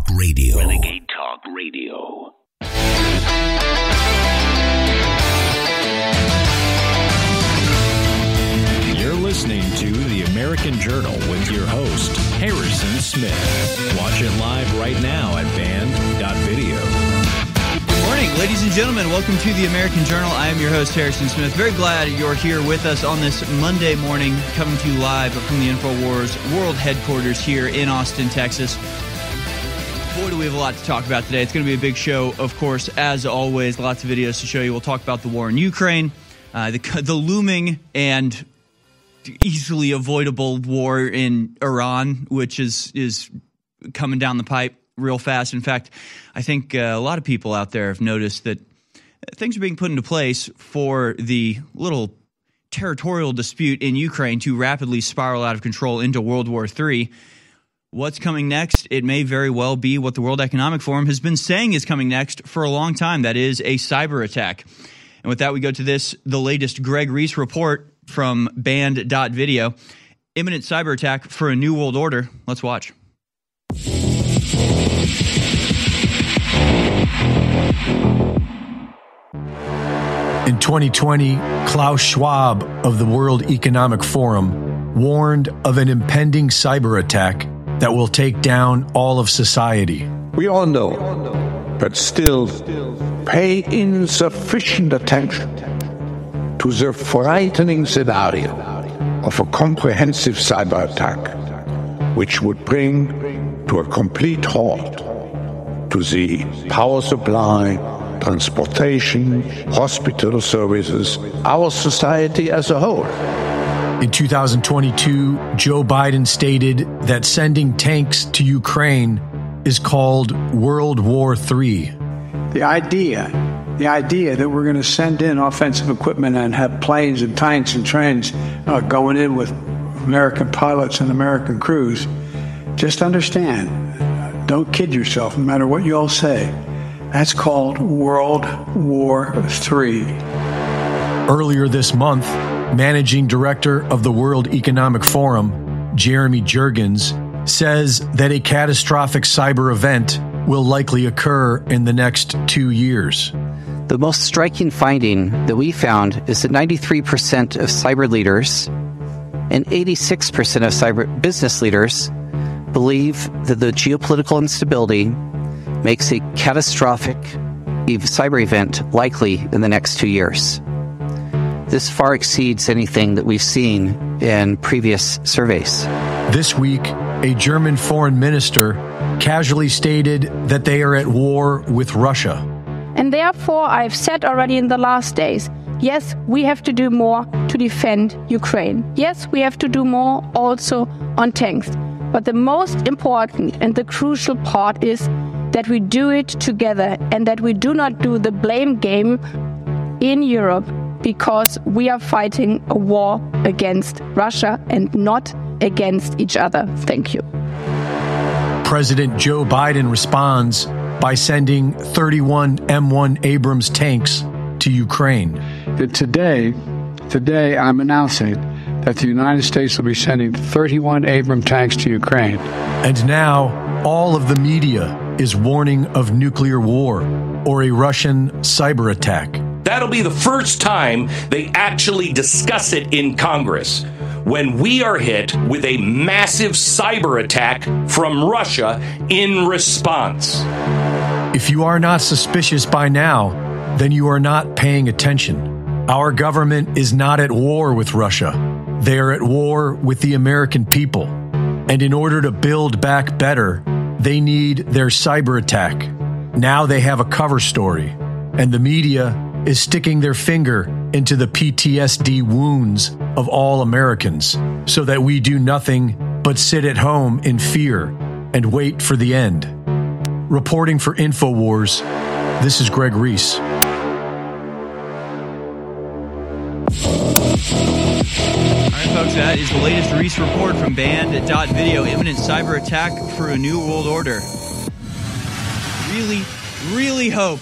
Talk Radio. Renegade Talk Radio. You're listening to The American Journal with your host, Harrison Smith. Watch it live right now at banned.video. Good morning, ladies and gentlemen. Welcome to the American Journal. I am your host, Harrison Smith. Very glad you're here with us on this Monday morning, coming to you live from the InfoWars World Headquarters here in Austin, Texas. Boy, do we have a lot to talk about today. It's going to be a big show, of course, as always. Lots of videos to show you. We'll talk about the war in Ukraine, uh, the, the looming and easily avoidable war in Iran, which is is coming down the pipe real fast. In fact, I think uh, a lot of people out there have noticed that things are being put into place for the little territorial dispute in Ukraine to rapidly spiral out of control into World War III. What's coming next? It may very well be what the World Economic Forum has been saying is coming next for a long time. That is a cyber attack. And with that, we go to this the latest Greg Reese report from banned.video. Imminent cyber attack for a new world order. Let's watch. In 2020, Klaus Schwab of the World Economic Forum warned of an impending cyber attack that will take down all of society. We all know, but still pay insufficient attention to the frightening scenario of a comprehensive cyber attack, which would bring to a complete halt to the power supply, transportation, hospital services, our society as a whole. In 2022, Joe Biden stated that sending tanks to Ukraine is called World War III. The idea, the idea that we're going to send in offensive equipment and have planes and tanks and trains uh, going in with American pilots and American crews, just understand, don't kid yourself, no matter what you all say. That's called World War III. Earlier this month, managing director of the World Economic Forum, Jeremy Jurgens, says that a catastrophic cyber event will likely occur in the next two years. The most striking finding that we found is that 93% of cyber leaders and 86% of cyber business leaders believe that the geopolitical instability makes a catastrophic cyber event likely in the next two years. This far exceeds anything that we've seen in previous surveys. This week, a German foreign minister casually stated that they are at war with Russia. And therefore, I've said already in the last days yes, we have to do more to defend Ukraine. Yes, we have to do more also on tanks. But the most important and the crucial part is that we do it together and that we do not do the blame game in Europe because we are fighting a war against Russia and not against each other. Thank you. President Joe Biden responds by sending 31 M1 Abrams tanks to Ukraine. That today, today I'm announcing that the United States will be sending 31 Abrams tanks to Ukraine. And now all of the media is warning of nuclear war or a Russian cyber attack. That'll be the first time they actually discuss it in Congress when we are hit with a massive cyber attack from Russia in response. If you are not suspicious by now, then you are not paying attention. Our government is not at war with Russia. They are at war with the American people. And in order to build back better, they need their cyber attack. Now they have a cover story, and the media is sticking their finger into the PTSD wounds of all Americans so that we do nothing but sit at home in fear and wait for the end. Reporting for InfoWars, this is Greg Reese. Folks, that is the latest Reese report from Banned.video. Imminent cyber attack for a new world order. Really, really hope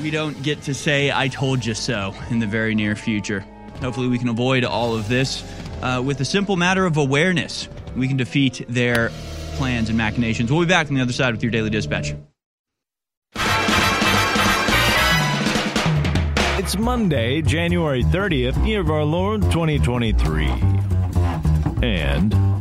we don't get to say I told you so in the very near future. Hopefully, we can avoid all of this uh, with a simple matter of awareness. We can defeat their plans and machinations. We'll be back on the other side with your daily dispatch. It's Monday, January 30th, year of our Lord 2023. And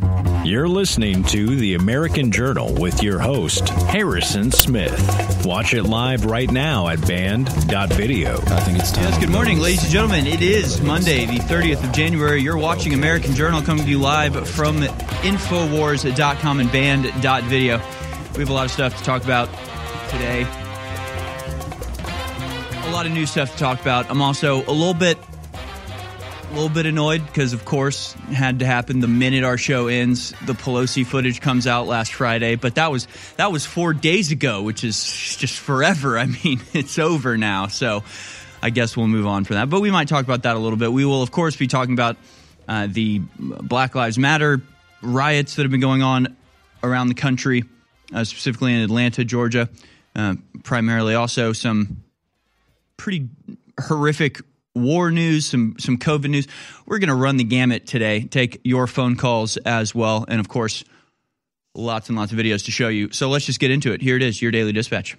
you're listening to the American Journal with your host, Harrison Smith. Watch it live right now at banned.video. I think it's time. Yes, good morning, ladies and gentlemen. It is Monday, the 30th of January. You're watching American Journal coming to you live from Infowars.com and banned.video. We have a lot of stuff to talk about today. A lot of new stuff to talk about. I'm also a little bit a little bit annoyed because of course had to happen the minute our show ends. The pelosi footage comes out last friday but that was that was four days ago which is just forever. I mean it's over now. So i guess we'll move on from that. But we might talk about that a little bit. We will of course be talking about uh, the black lives matter riots that have been going on around the country uh, specifically in atlanta georgia. Uh, primarily also some pretty horrific war news, some some COVID news. We're going to run the gamut today. Take your phone calls as well, and of course, lots and lots of videos to show you. So let's just get into it. Here it is, your daily dispatch.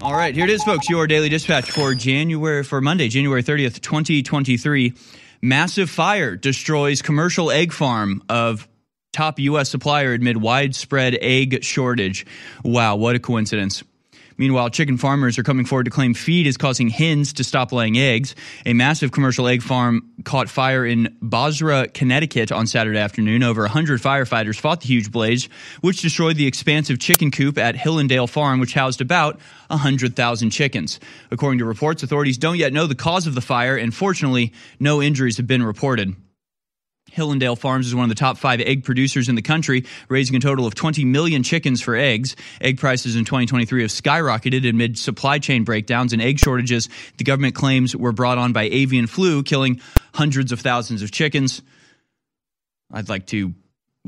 All right, here it is, folks. Your daily dispatch for January for Monday, January thirtieth, twenty twenty three. Massive fire destroys commercial egg farm of top U.S. supplier amid widespread egg shortage. Wow, what a coincidence. Meanwhile, chicken farmers are coming forward to claim feed is causing hens to stop laying eggs. A massive commercial egg farm caught fire in Bozrah, Connecticut on Saturday afternoon. Over 100 firefighters fought the huge blaze, which destroyed the expansive chicken coop at Hillendale Farm, which housed about 100,000 chickens. According to reports, authorities don't yet know the cause of the fire, and fortunately, no injuries have been reported. Hillendale Farms is one of the top five egg producers in the country, raising a total of 20 million chickens for eggs. Egg prices in 2023 have skyrocketed amid supply chain breakdowns and egg shortages the government claims were brought on by avian flu, killing hundreds of thousands of chickens. I'd like to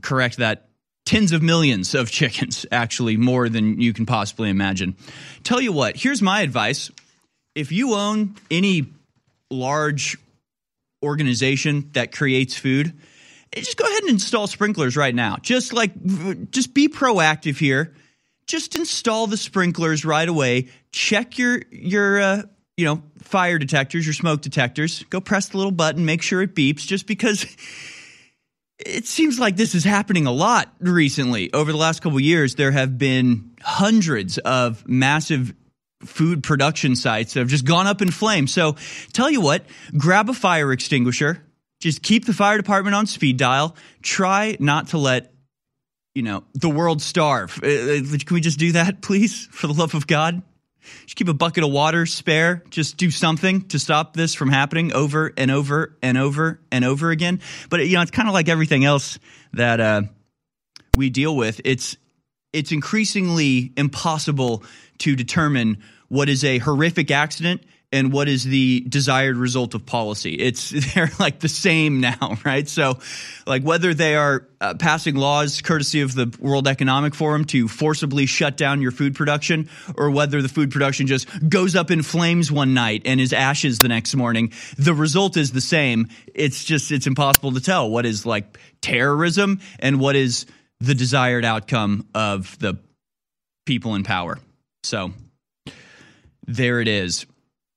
correct that. Tens of millions of chickens, actually, more than you can possibly imagine. Tell you what, here's my advice. If you own any large organization that creates food, just go ahead and install sprinklers right now. Just like, just be proactive here. Just install the sprinklers right away. Check your your uh, you know fire detectors, your smoke detectors. Go press the little button, make sure it beeps. Just because it seems like this is happening a lot recently. Over the last couple years, there have been hundreds of massive food production sites have just gone up in flames. So tell you what, grab a fire extinguisher. Just keep the fire department on speed dial. Try not to let you know the world starve. Uh, uh, can we just do that, please, for the love of God? Just keep a bucket of water spare. Just do something to stop this from happening over and over and over and over again. But you know, it's kind of like everything else that uh, we deal with. It's it's increasingly impossible to determine what is a horrific accident and what is the desired result of policy. It's they're like the same now, right? So, like whether they are uh, passing laws courtesy of the World Economic Forum to forcibly shut down your food production, or whether the food production just goes up in flames one night and is ashes the next morning, the result is the same. It's just it's impossible to tell what is like terrorism and what is the desired outcome of the people in power. So there it is.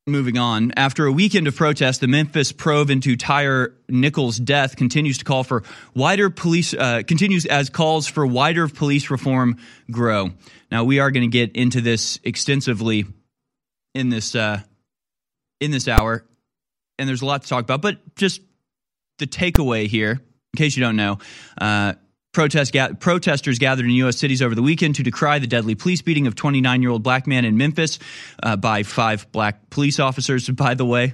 Moving on. After a weekend of protests, the Memphis probe into Tyre Nichols' death continues to call for wider police, uh, continues as calls for wider police reform grow. Now, we are going to get into this extensively in this, uh, in this hour, and there's a lot to talk about, but just the takeaway here, in case you don't know, uh, Protest ga- protesters gathered in U.S. cities over the weekend to decry the deadly police beating of 29 year old black man in Memphis uh, by five black police officers. By the way,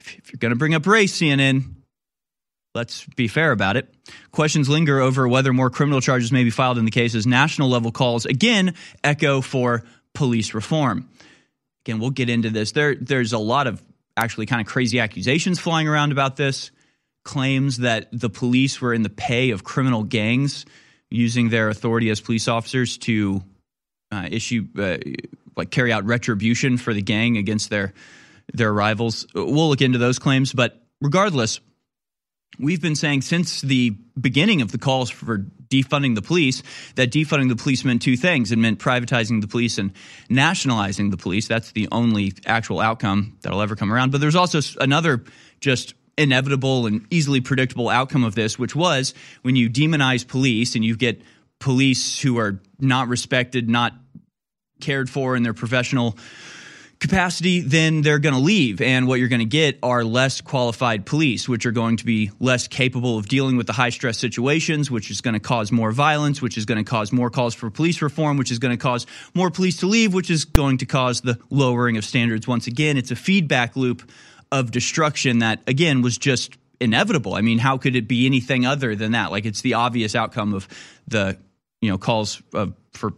if, if you're going to bring up race, CNN, let's be fair about it. Questions linger over whether more criminal charges may be filed in the case as national level calls again echo for police reform. Again, we'll get into this. There, there's a lot of actually kind of crazy accusations flying around about this claims that the police were in the pay of criminal gangs using their authority as police officers to uh, issue uh, like carry out retribution for the gang against their their rivals. We'll look into those claims, but regardless, we've been saying since the beginning of the calls for defunding the police that defunding the police meant two things. It meant privatizing the police and nationalizing the police. That's the only actual outcome that'll ever come around. But there's also another just inevitable and easily predictable outcome of this, which was when you demonize police and you get police who are not respected, not cared for in their professional capacity, then they're going to leave. And what you're going to get are less qualified police, which are going to be less capable of dealing with the high stress situations, which is going to cause more violence, which is going to cause more calls for police reform, which is going to cause more police to leave, which is going to cause the lowering of standards. Once again, it's a feedback loop of destruction that, again, was just inevitable. I mean, how could it be anything other than that? Like, it's the obvious outcome of the you know calls uh, for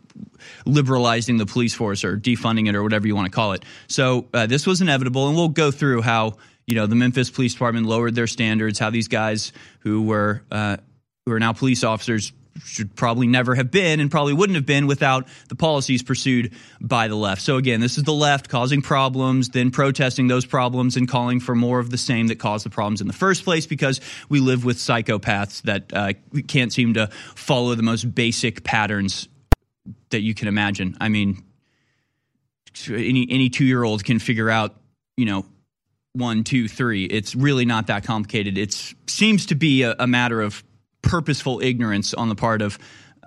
liberalizing the police force or defunding it or whatever you want to call it. So uh, this was inevitable, and we'll go through how you know the Memphis Police Department lowered their standards, how these guys who were uh, who are now police officers should probably never have been and probably wouldn't have been without the policies pursued by the left. So again, this is the left causing problems, then protesting those problems and calling for more of the same that caused the problems in the first place because we live with psychopaths that uh, can't seem to follow the most basic patterns that you can imagine. I mean, any any two year old can figure out, you know, one, two, three. It's really not that complicated. It seems to be a, a matter of purposeful ignorance on the part of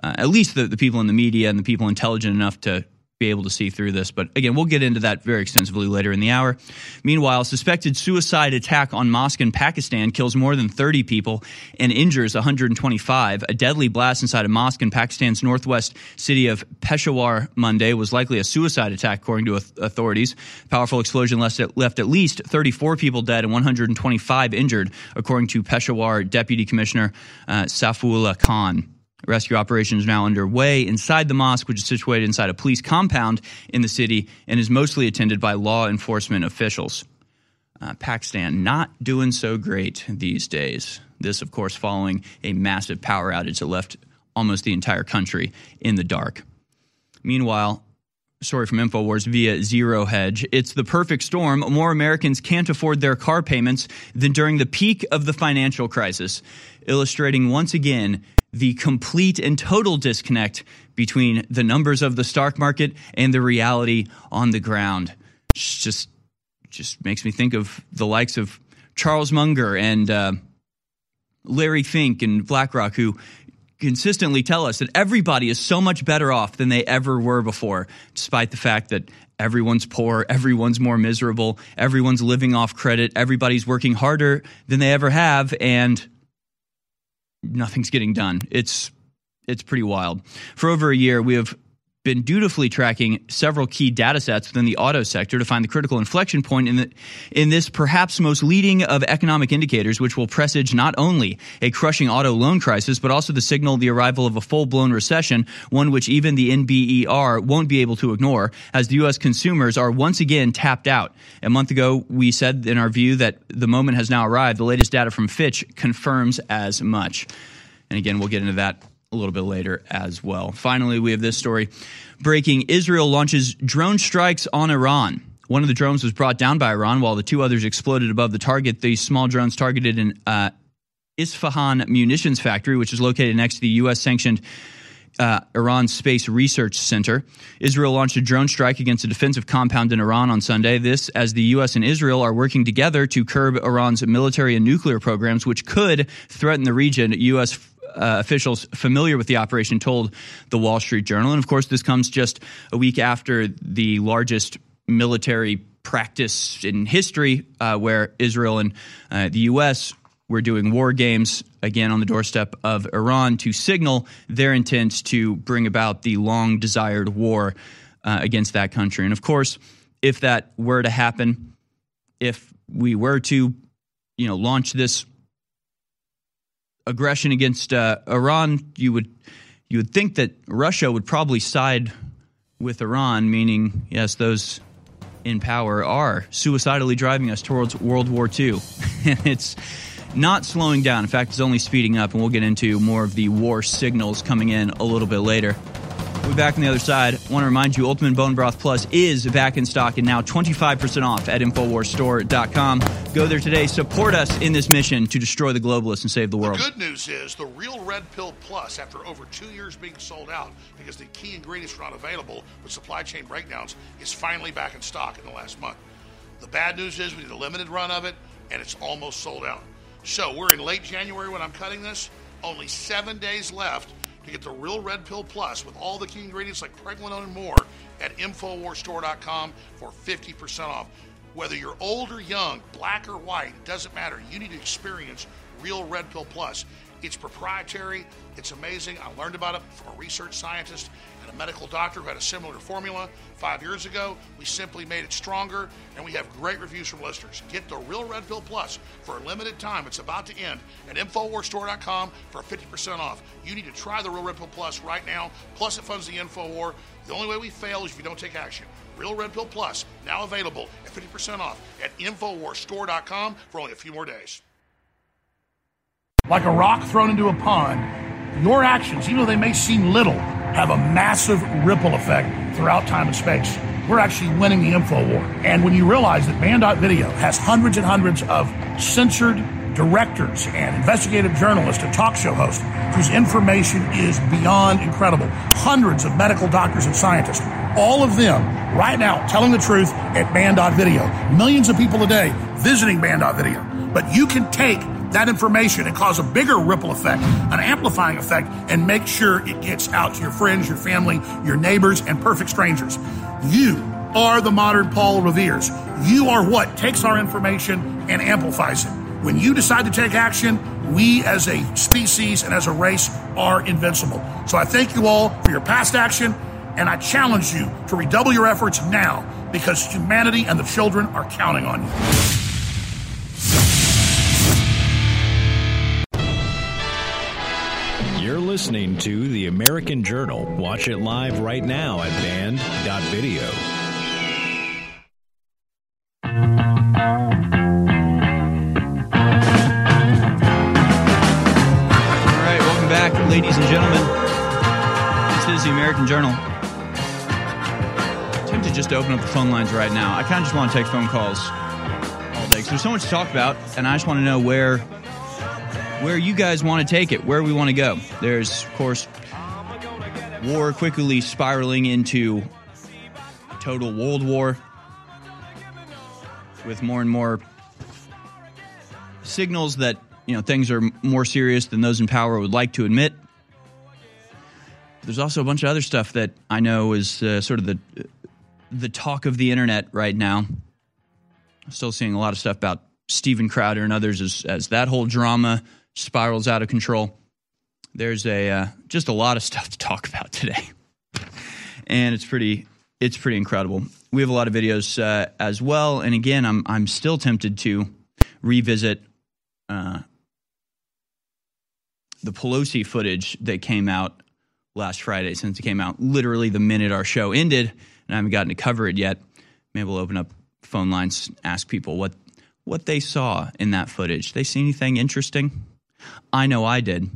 uh, at least the, the people in the media and the people intelligent enough to be able to see through this. But again, we'll get into that very extensively later in the hour. Meanwhile, suspected suicide attack on mosque in Pakistan kills more than 30 people and injures 125. A deadly blast inside a mosque in Pakistan's northwest city of Peshawar Monday was likely a suicide attack, according to authorities. Powerful explosion left at, least 34 people dead and 125 injured, according to Peshawar Deputy Commissioner uh, Khan. Rescue operations now underway inside the mosque, which is situated inside a police compound in the city and is mostly attended by law enforcement officials. Uh, Pakistan not doing so great these days. This, of course, following a massive power outage that left almost the entire country in the dark. Meanwhile, story from InfoWars via Zero Hedge. It's the perfect storm. More Americans can't afford their car payments than during the peak of the financial crisis, illustrating once again the complete and total disconnect between the numbers of the stock market and the reality on the ground. Just just makes me think of the likes of Charles Munger and uh, Larry Fink and BlackRock, who consistently tell us that everybody is so much better off than they ever were before, despite the fact that everyone's poor, everyone's more miserable, everyone's living off credit, everybody's working harder than they ever have, and nothing's getting done. It's it's pretty wild. For over a year, we have been dutifully tracking several key data sets within the auto sector to find the critical inflection point in, the, in this perhaps most leading of economic indicators, which will presage not only a crushing auto loan crisis, but also the signal the arrival of a full blown recession, one which even the NBER won't be able to ignore, as the U.S. consumers are once again tapped out. A month ago, we said in our view that the moment has now arrived. The latest data from Fitch confirms as much. And again, we'll get into that a little bit later as well. Finally, we have this story breaking Israel launches drone strikes on Iran. One of the drones was brought down by Iran while the two others exploded above the target. These small drones targeted an uh, Isfahan munitions factory, which is located next to the U.S. sanctioned uh, Iran Space Research Center. Israel launched a drone strike against a defensive compound in Iran on Sunday. This, as the U.S. and Israel are working together to curb Iran's military and nuclear programs, which could threaten the region. U.S uh, officials familiar with the operation told the Wall Street Journal. And of course, this comes just a week after the largest military practice in history, uh, where Israel and uh, the U.S. were doing war games again on the doorstep of Iran to signal their intent to bring about the long desired war uh, against that country. And of course, if that were to happen, if we were to, you know, launch this aggression against uh, Iran, you would you would think that Russia would probably side with Iran, meaning yes, those in power are suicidally driving us towards World War II, and it's not slowing down. In fact, it's only speeding up, and we'll get into more of the war signals coming in a little bit later. We'll be back on the other side. I want to remind you, Ultimate Bone Broth Plus is back in stock and now 25% off at InfoWarsStore.com. Go there today. Support us in this mission to destroy the globalists and save the world. The good news is the Real Red Pill Plus, after over two years being sold out because the key ingredients were not available with supply chain breakdowns, is finally back in stock in the last month. The bad news is we did a limited run of it and it's almost sold out. So we're in late January when I'm cutting this. Only seven days left to get the Real Red Pill Plus with all the key ingredients like pregnenolone and more at InfoWarsStore.com for 50% off. Whether you're old or young, black or white, it doesn't matter. You need to experience Real Red Pill Plus. It's proprietary. It's amazing. I learned about it from a research scientist and a medical doctor who had a similar formula five years ago. We simply made it stronger, and we have great reviews from listeners. Get the Real Red Pill Plus for a limited time. It's about to end at InfoWarsStore.com for 50% off. You need to try the Real Red Pill Plus right now. Plus, it funds the InfoWar. The only way we fail is if you don't take action. Real Red Pill Plus, now available at 50% off at InfoWarsStore.com for only a few more days. Like a rock thrown into a pond, your actions, even though they may seem little, have a massive ripple effect throughout time and space. We're actually winning the info war. And when you realize that Banned.video has hundreds and hundreds of censored directors and investigative journalists and talk show hosts whose information is beyond incredible, hundreds of medical doctors and scientists, all of them right now telling the truth at Banned.video. Millions of people a day visiting Banned.video. But you can take that information and cause a bigger ripple effect, an amplifying effect, and make sure it gets out to your friends, your family, your neighbors, and perfect strangers. You are the modern Paul Revere's. You are what takes our information and amplifies it. When you decide to take action, we as a species and as a race are invincible. So I thank you all for your past action, and I challenge you to redouble your efforts now because humanity and the children are counting on you. Listening to The American Journal. Watch it live right now at banned.video. All right, welcome back, ladies and gentlemen. This is the American Journal. I'm tempted just to open up the phone lines right now. I kind of just want to take phone calls all day because there's so much to talk about, and I just want to know where where you guys want to take it, where we want to go. There's, of course, war quickly spiraling into total world war with more and more signals that you know things are more serious than those in power would like to admit. There's also a bunch of other stuff that I know is uh, sort of the the talk of the internet right now. I'm still seeing a lot of stuff about Steven Crowder and others as, as that whole drama spirals out of control. There's a uh, just a lot of stuff to talk about today, and it's pretty it's pretty incredible. We have a lot of videos uh, as well, and again, I'm I'm still tempted to revisit uh, the Pelosi footage that came out last Friday, since it came out literally the minute our show ended, and I haven't gotten to cover it yet. Maybe we'll open up phone lines, ask people what what they saw in that footage. They see anything interesting? I know I did.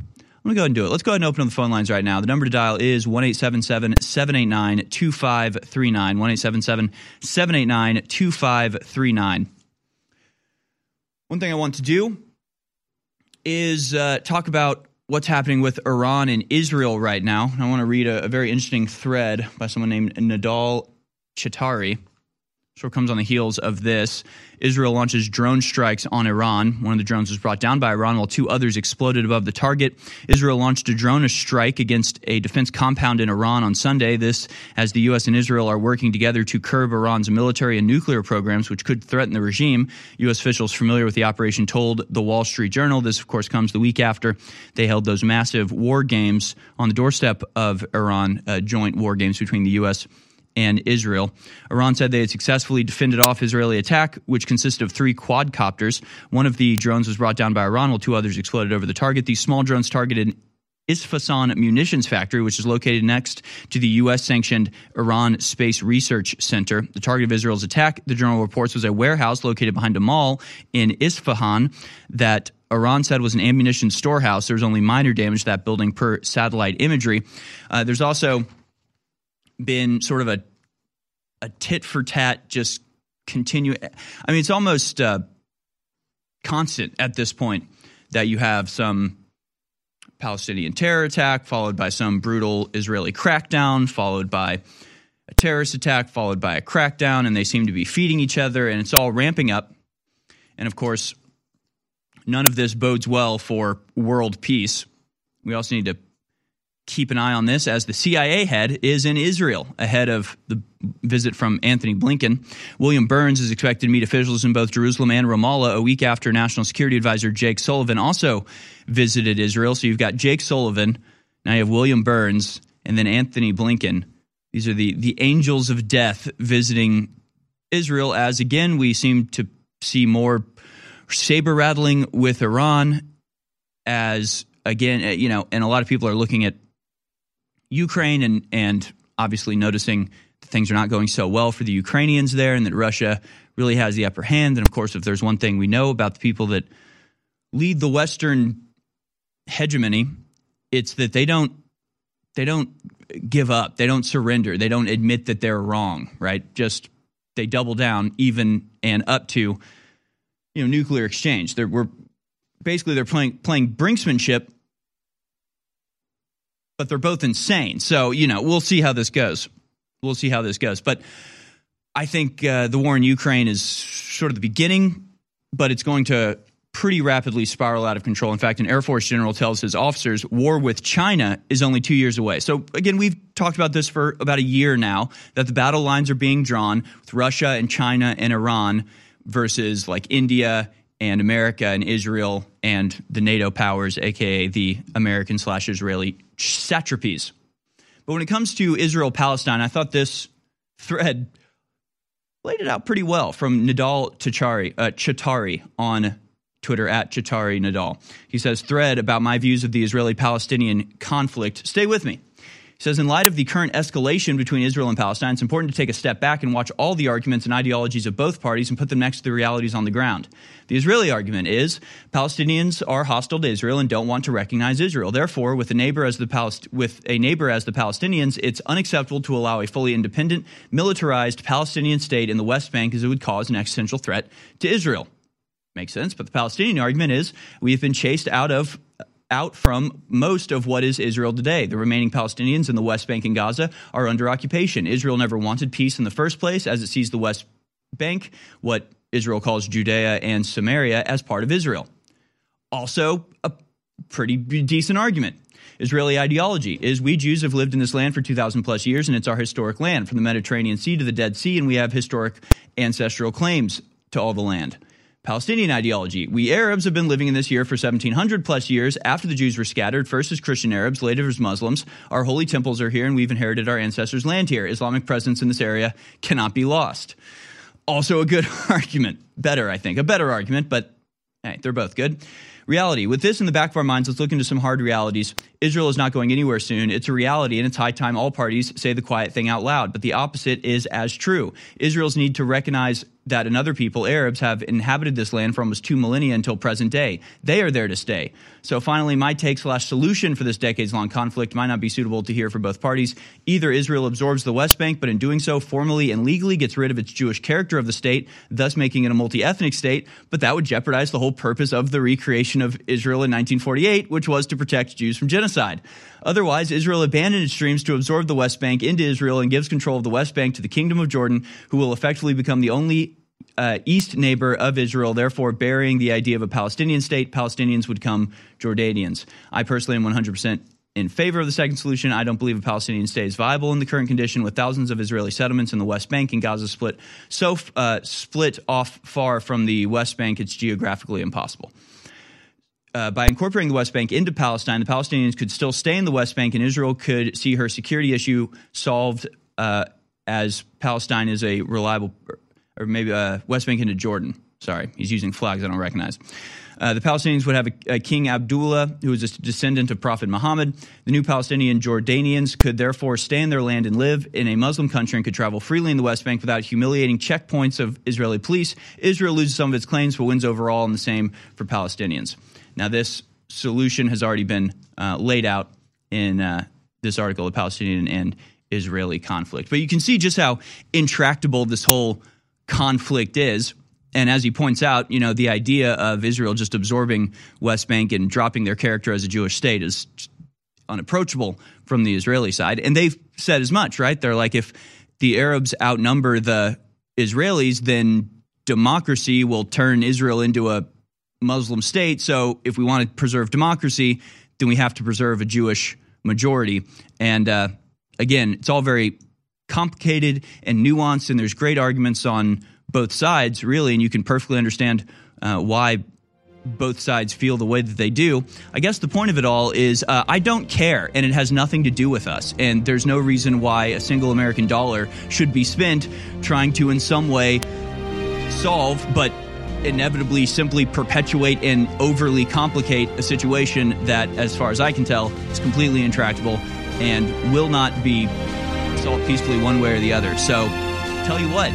Going to go ahead and do it. Let's go ahead and open up the phone lines right now. The number to dial is 1 789 2539. 1 789 2539. One thing I want to do is uh, talk about what's happening with Iran and Israel right now. I want to read a, a very interesting thread by someone named Nadal Chitari sort of comes on the heels of this. Israel launches drone strikes on Iran. One of the drones was brought down by Iran while two others exploded above the target. Israel launched a drone strike against a defense compound in Iran on Sunday. This as the U.S. and Israel are working together to curb Iran's military and nuclear programs, which could threaten the regime. U.S. officials familiar with the operation told the Wall Street Journal. This, of course, comes the week after they held those massive war games on the doorstep of Iran, uh, joint war games between the U.S and Israel. Iran said they had successfully defended off Israeli attack, which consisted of three quadcopters. One of the drones was brought down by Iran, while two others exploded over the target. These small drones targeted Isfahan Munitions Factory, which is located next to the U.S. sanctioned Iran Space Research Center. The target of Israel's attack, the journal reports, was a warehouse located behind a mall in Isfahan that Iran said was an ammunition storehouse. There was only minor damage to that building per satellite imagery. Uh, there's also been sort of a a tit for tat, just continue. I mean, it's almost uh, constant at this point that you have some Palestinian terror attack, followed by some brutal Israeli crackdown, followed by a terrorist attack, followed by a crackdown, and they seem to be feeding each other, and it's all ramping up. And of course, none of this bodes well for world peace. We also need to keep an eye on this as the CIA head is in Israel ahead of the visit from Antony Blinken. William Burns is expected to meet officials in both Jerusalem and Ramallah a week after National Security Advisor Jake Sullivan also visited Israel. So you've got Jake Sullivan, now you have William Burns, and then Antony Blinken. These are the, the angels of death visiting Israel as again we seem to see more saber rattling with Iran as again, you know, and a lot of people are looking at Ukraine and and obviously noticing that things are not going so well for the Ukrainians there, and that Russia really has the upper hand. And of course, if there's one thing we know about the people that lead the Western hegemony, it's that they don't they don't give up, they don't surrender, they don't admit that they're wrong. Right? Just they double down, even and up to you know nuclear exchange. They're, we're basically they're playing playing brinksmanship but they're both insane. So, you know, we'll see how this goes. We'll see how this goes. But I think uh, the war in Ukraine is sort of the beginning, but it's going to pretty rapidly spiral out of control. In fact, an Air Force general tells his officers war with China is only two years away. So, again, we've talked about this for about a year now that the battle lines are being drawn with Russia and China and Iran versus like India and America and Israel and the NATO powers, aka the American slash Israeli satrapies. But when it comes to Israel Palestine, I thought this thread laid it out pretty well from Nadal Chachari, uh, Chatari on Twitter at Chatari Nadal. He says, Thread about my views of the Israeli Palestinian conflict. Stay with me says, in light of the current escalation between Israel and Palestine, it's important to take a step back and watch all the arguments and ideologies of both parties and put them next to the realities on the ground. The Israeli argument is Palestinians are hostile to Israel and don't want to recognize Israel. Therefore, with a neighbor as the Palest- with a neighbor as the Palestinians, it's unacceptable to allow a fully independent, militarized Palestinian state in the West Bank as it would cause an existential threat to Israel. Makes sense, but the Palestinian argument is we have been chased out of out from most of what is Israel today. The remaining Palestinians in the West Bank and Gaza are under occupation. Israel never wanted peace in the first place, as it sees the West Bank, what Israel calls Judea and Samaria, as part of Israel. Also, a pretty decent argument. Israeli ideology is we Jews have lived in this land for 2,000 plus years, and it's our historic land, from the Mediterranean Sea to the Dead Sea, and we have historic ancestral claims to all the land. Palestinian ideology. We Arabs have been living in this year for 1700 plus years after the Jews were scattered, first as Christian Arabs, later as Muslims. Our holy temples are here and we've inherited our ancestors' land here. Islamic presence in this area cannot be lost. Also, a good argument. Better, I think. A better argument, but hey, they're both good. Reality. With this in the back of our minds, let's look into some hard realities. Israel is not going anywhere soon. It's a reality, and it's high time all parties say the quiet thing out loud. But the opposite is as true. Israel's need to recognize that another people, Arabs, have inhabited this land for almost two millennia until present day. They are there to stay. So finally, my take slash solution for this decades long conflict might not be suitable to hear for both parties. Either Israel absorbs the West Bank, but in doing so, formally and legally gets rid of its Jewish character of the state, thus making it a multi ethnic state, but that would jeopardize the whole purpose of the recreation of Israel in 1948, which was to protect Jews from genocide. Otherwise, Israel abandoned its dreams to absorb the West Bank into Israel and gives control of the West Bank to the Kingdom of Jordan, who will effectively become the only uh, east neighbor of Israel, therefore burying the idea of a Palestinian state. Palestinians would come Jordanians. I personally am 100% in favor of the second solution. I don't believe a Palestinian state is viable in the current condition with thousands of Israeli settlements in the West Bank and Gaza split so uh, split off far from the West Bank, it's geographically impossible uh, by incorporating the West Bank into Palestine, the Palestinians could still stay in the West Bank, and Israel could see her security issue solved uh, as Palestine is a reliable, or maybe uh, West Bank into Jordan. Sorry, he's using flags I don't recognize. Uh, the Palestinians would have a, a, King Abdullah, who is a descendant of Prophet Muhammad. The new Palestinian Jordanians could therefore stay in their land and live in a Muslim country and could travel freely in the West Bank without humiliating checkpoints of Israeli police. Israel loses some of its claims but wins overall, and the same for Palestinians. Now, this solution has already been uh, laid out in uh, this article, The Palestinian and Israeli conflict. But you can see just how intractable this whole conflict is. And as he points out, you know, the idea of Israel just absorbing West Bank and dropping their character as a Jewish state is unapproachable from the Israeli side. And they've said as much, right? They're like, if the Arabs outnumber the Israelis, then democracy will turn Israel into a Muslim state. So if we want to preserve democracy, then we have to preserve a Jewish majority. And uh, again, it's all very complicated and nuanced, and there's great arguments on both sides, really, and you can perfectly understand uh, why both sides feel the way that they do. I guess the point of it all is uh, I don't care, and it has nothing to do with us. And there's no reason why a single American dollar should be spent trying to, in some way, solve, but inevitably simply perpetuate and overly complicate a situation that, as far as I can tell, is completely intractable and will not be solved peacefully one way or the other. So, tell you what,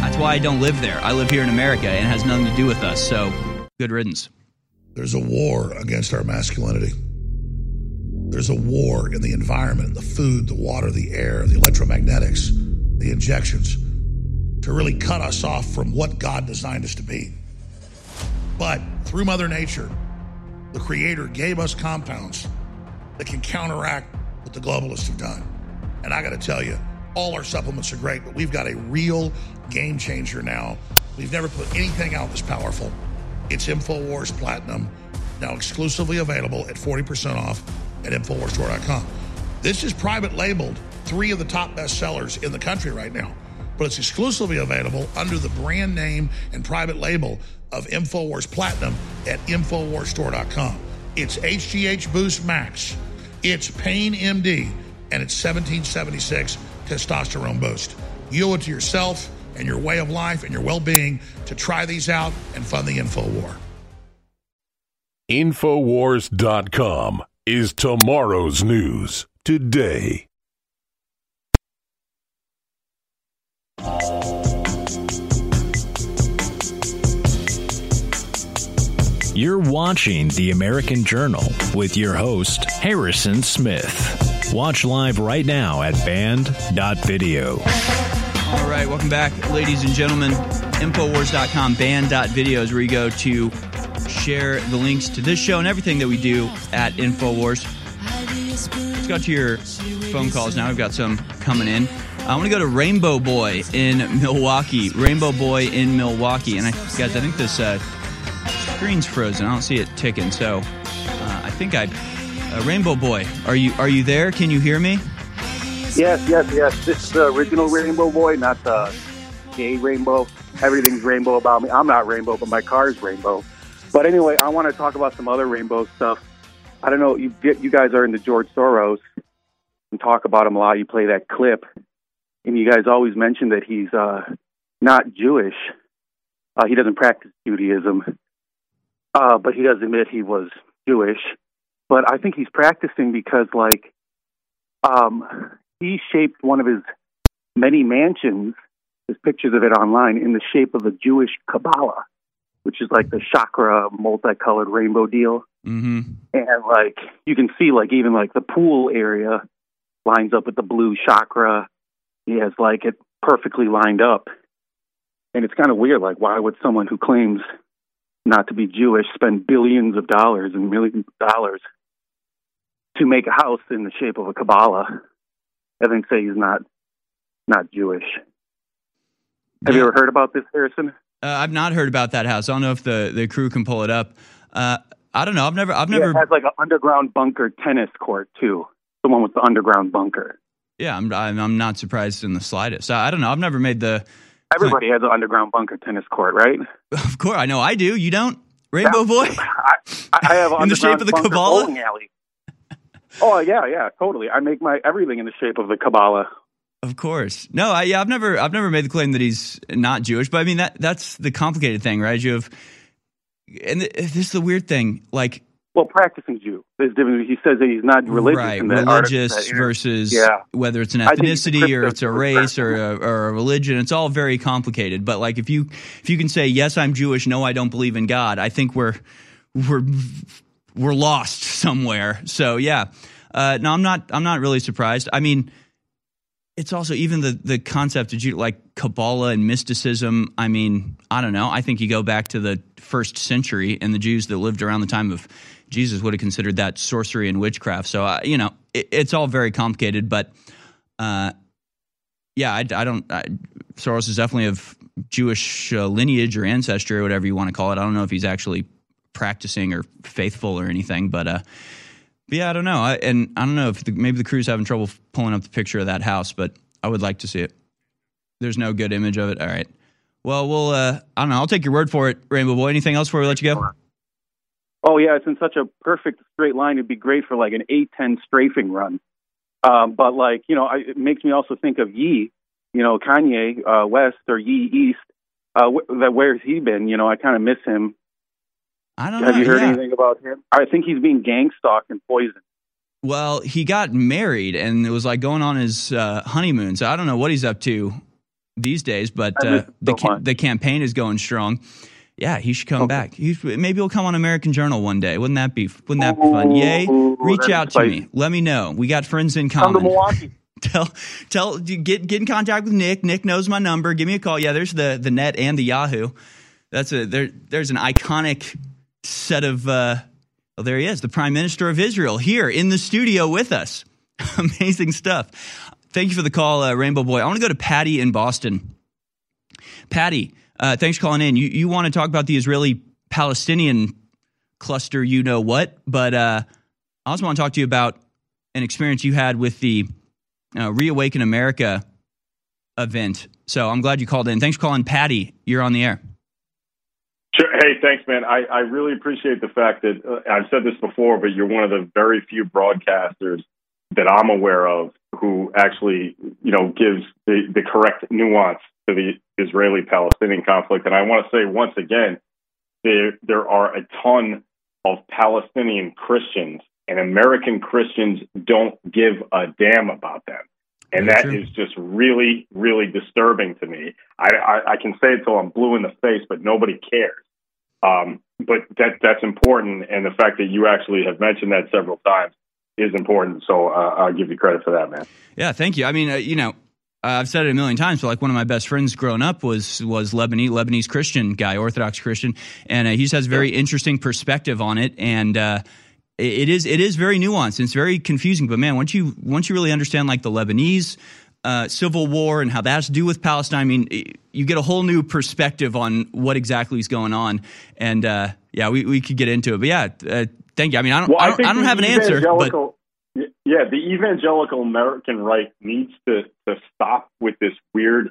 that's why I don't live there. I live here in America and it has nothing to do with us. So, good riddance. There's a war against our masculinity. There's a war in the environment, the food, the water, the air, the electromagnetics, the injections to really cut us off from what God designed us to be. But through Mother Nature, the Creator gave us compounds that can counteract what the globalists have done. And I got to tell you, all our supplements are great, but we've got a real game changer now. We've never put anything out this powerful. It's InfoWars Platinum, now exclusively available at 40% off at InfoWarsStore.com. This is private labeled, three of the top best sellers in the country right now but it's exclusively available under the brand name and private label of InfoWars Platinum at InfoWarsStore.com. It's HGH Boost Max, it's Pain MD, and it's 1776 Testosterone Boost. You owe it to yourself and your way of life and your well being to try these out and fund the info InfoWar. InfoWars.com is tomorrow's news today. You're watching The American Journal with your host, Harrison Smith. Watch live right now at banned.video. All right, welcome back, ladies and gentlemen. Infowars.com, banned.video is where you go to share the links to this show and everything that we do at Infowars. Let's go to your phone calls now. We've got some coming in. I want to go to Rainbow Boy in Milwaukee. Rainbow Boy in Milwaukee. And I, guys, I think this uh, screen's frozen. I don't see it ticking. So uh, I think I. Uh, Rainbow Boy, are you are you there? Can you hear me? Yes, yes, yes. This is the original Rainbow Boy, not the gay Rainbow. Everything's rainbow about me. I'm not rainbow, but my car's rainbow. But anyway, I want to talk about some other rainbow stuff. I don't know. You you guys are into George Soros and talk about him a lot. You play that clip and you guys always mention that he's uh, not Jewish. Uh, he doesn't practice Judaism, uh, but he does admit he was Jewish. But I think he's practicing because, like, um, he shaped one of his many mansions. There's pictures of it online in the shape of a Jewish Kabbalah, which is like the chakra multicolored rainbow deal. Mm-hmm. And like you can see, like even like the pool area lines up with the blue chakra he has like it perfectly lined up. And it's kind of weird. Like, why would someone who claims not to be Jewish spend billions of dollars and millions of dollars to make a house in the shape of a Kabbalah and then say he's not not Jewish? Have you ever heard about this, Harrison? Uh, I've not heard about that house. I don't know if the, the crew can pull it up. Uh, I don't know. I've never. I've never. Yeah, it has like an underground bunker tennis court too. The one with the underground bunker. Yeah, I'm, I'm not surprised in the slightest. I, I don't know. I've never made the. Everybody has an underground bunker tennis court, right? Of course, I know. I do. You don't, Rainbow Yeah. Boy. I, I have In the shape of the bunker Kabbalah? bowling alley. Oh yeah, yeah, totally. I make my everything in the shape of the Kabbalah. Of course. No, I, yeah, I've never, I've never made the claim that he's not Jewish, but I mean that that's the complicated thing, right? You have, and th- this is the weird thing, like Well, practicing Jew. There's different. He says that he's not religious. right, religious article versus yeah. whether it's an ethnicity or it's a race or a, or a religion. It's all very complicated. But like if you if you can say yes, I'm Jewish, no, I don't believe in God, I think we're we're we're lost somewhere. So yeah, uh, no, I'm not I'm not really surprised. I mean, it's also even the the concept of like Kabbalah and mysticism. I mean, I don't know. I think you go back to the first century, and the Jews that lived around the time of Jesus would have considered that sorcery and witchcraft. So, uh, you know, it, it's all very complicated. But uh, yeah, I, I don't. I, Soros is definitely of Jewish uh, lineage or ancestry or whatever you want to call it. I don't know if he's actually practicing or faithful or anything, but. Uh, but yeah, I don't know. I, and I don't know if the, maybe the crew's having trouble pulling up the picture of that house, but I would like to see it. There's no good image of it. All right. Well, we'll. Uh, I don't know. I'll take your word for it, Rainbow Boy. Anything else before we let you go? Oh yeah, it's in such a perfect straight line. It'd be great for like an A-10 strafing run. Um, but like you know, I, it makes me also think of Ye, you know, Kanye uh, West or Ye East. Uh, that where's he been? You know, I kind of miss him. I don't Have know. you heard yeah. anything about him? I think he's being gang stalked and poisoned. Well, he got married and it was like going on his uh, honeymoon. So I don't know what he's up to these days, but uh, him the ca- the campaign is going strong. Yeah, he should come back. He's, maybe he'll come on American Journal one day. Wouldn't that be? Wouldn't that be fun? Yay! Reach out to me. Let me know. We got friends in common. Come to. Milwaukee. tell tell get get in contact with Nick. Nick knows my number. Give me a call. Yeah, there's the the net and the Yahoo. That's a there. There's an iconic set of. Uh, well, there he is, the Prime Minister of Israel, here in the studio with us. Amazing stuff. Thank you for the call, uh, Rainbow Boy. I want to go to Patty in Boston. Patty, uh, thanks for calling in. You you want to talk about the Israeli Palestinian cluster? You know what? But uh, I also want to talk to you about an experience you had with the uh, Reawaken America event. So I'm glad you called in. Thanks for calling, Patty. You're on the air. Hey, thanks, man. I, I really appreciate the fact that uh, I've said this before, but you're one of the very few broadcasters that I'm aware of who actually, you know, gives the, the correct nuance to the Israeli-Palestinian conflict. And I want to say once again, there there are a ton of Palestinian Christians, and American Christians don't give a damn about them. And that is just really, really disturbing to me. I, I, I can say it till I'm blue in the face, but nobody cares. Um, but that that's important, and the fact that you actually have mentioned that several times is important. So uh, I'll give you credit for that, man. Yeah, thank you. I mean, uh, you know, I've said it a million times, but like one of my best friends growing up was was Lebanese Lebanese Christian guy, Orthodox Christian, and uh, he just has a very interesting perspective on it, and uh, it- it is it is very nuanced. And it's very confusing, but man, once you once you really understand like the Lebanese. Uh, civil war and how that has to do with Palestine. I mean, you get a whole new perspective on what exactly is going on, and uh, yeah, we, we could get into it. But yeah, uh, thank you. I mean, I don't Well, I don't, think I don't have an answer, but yeah, the evangelical American right needs to to stop with this weird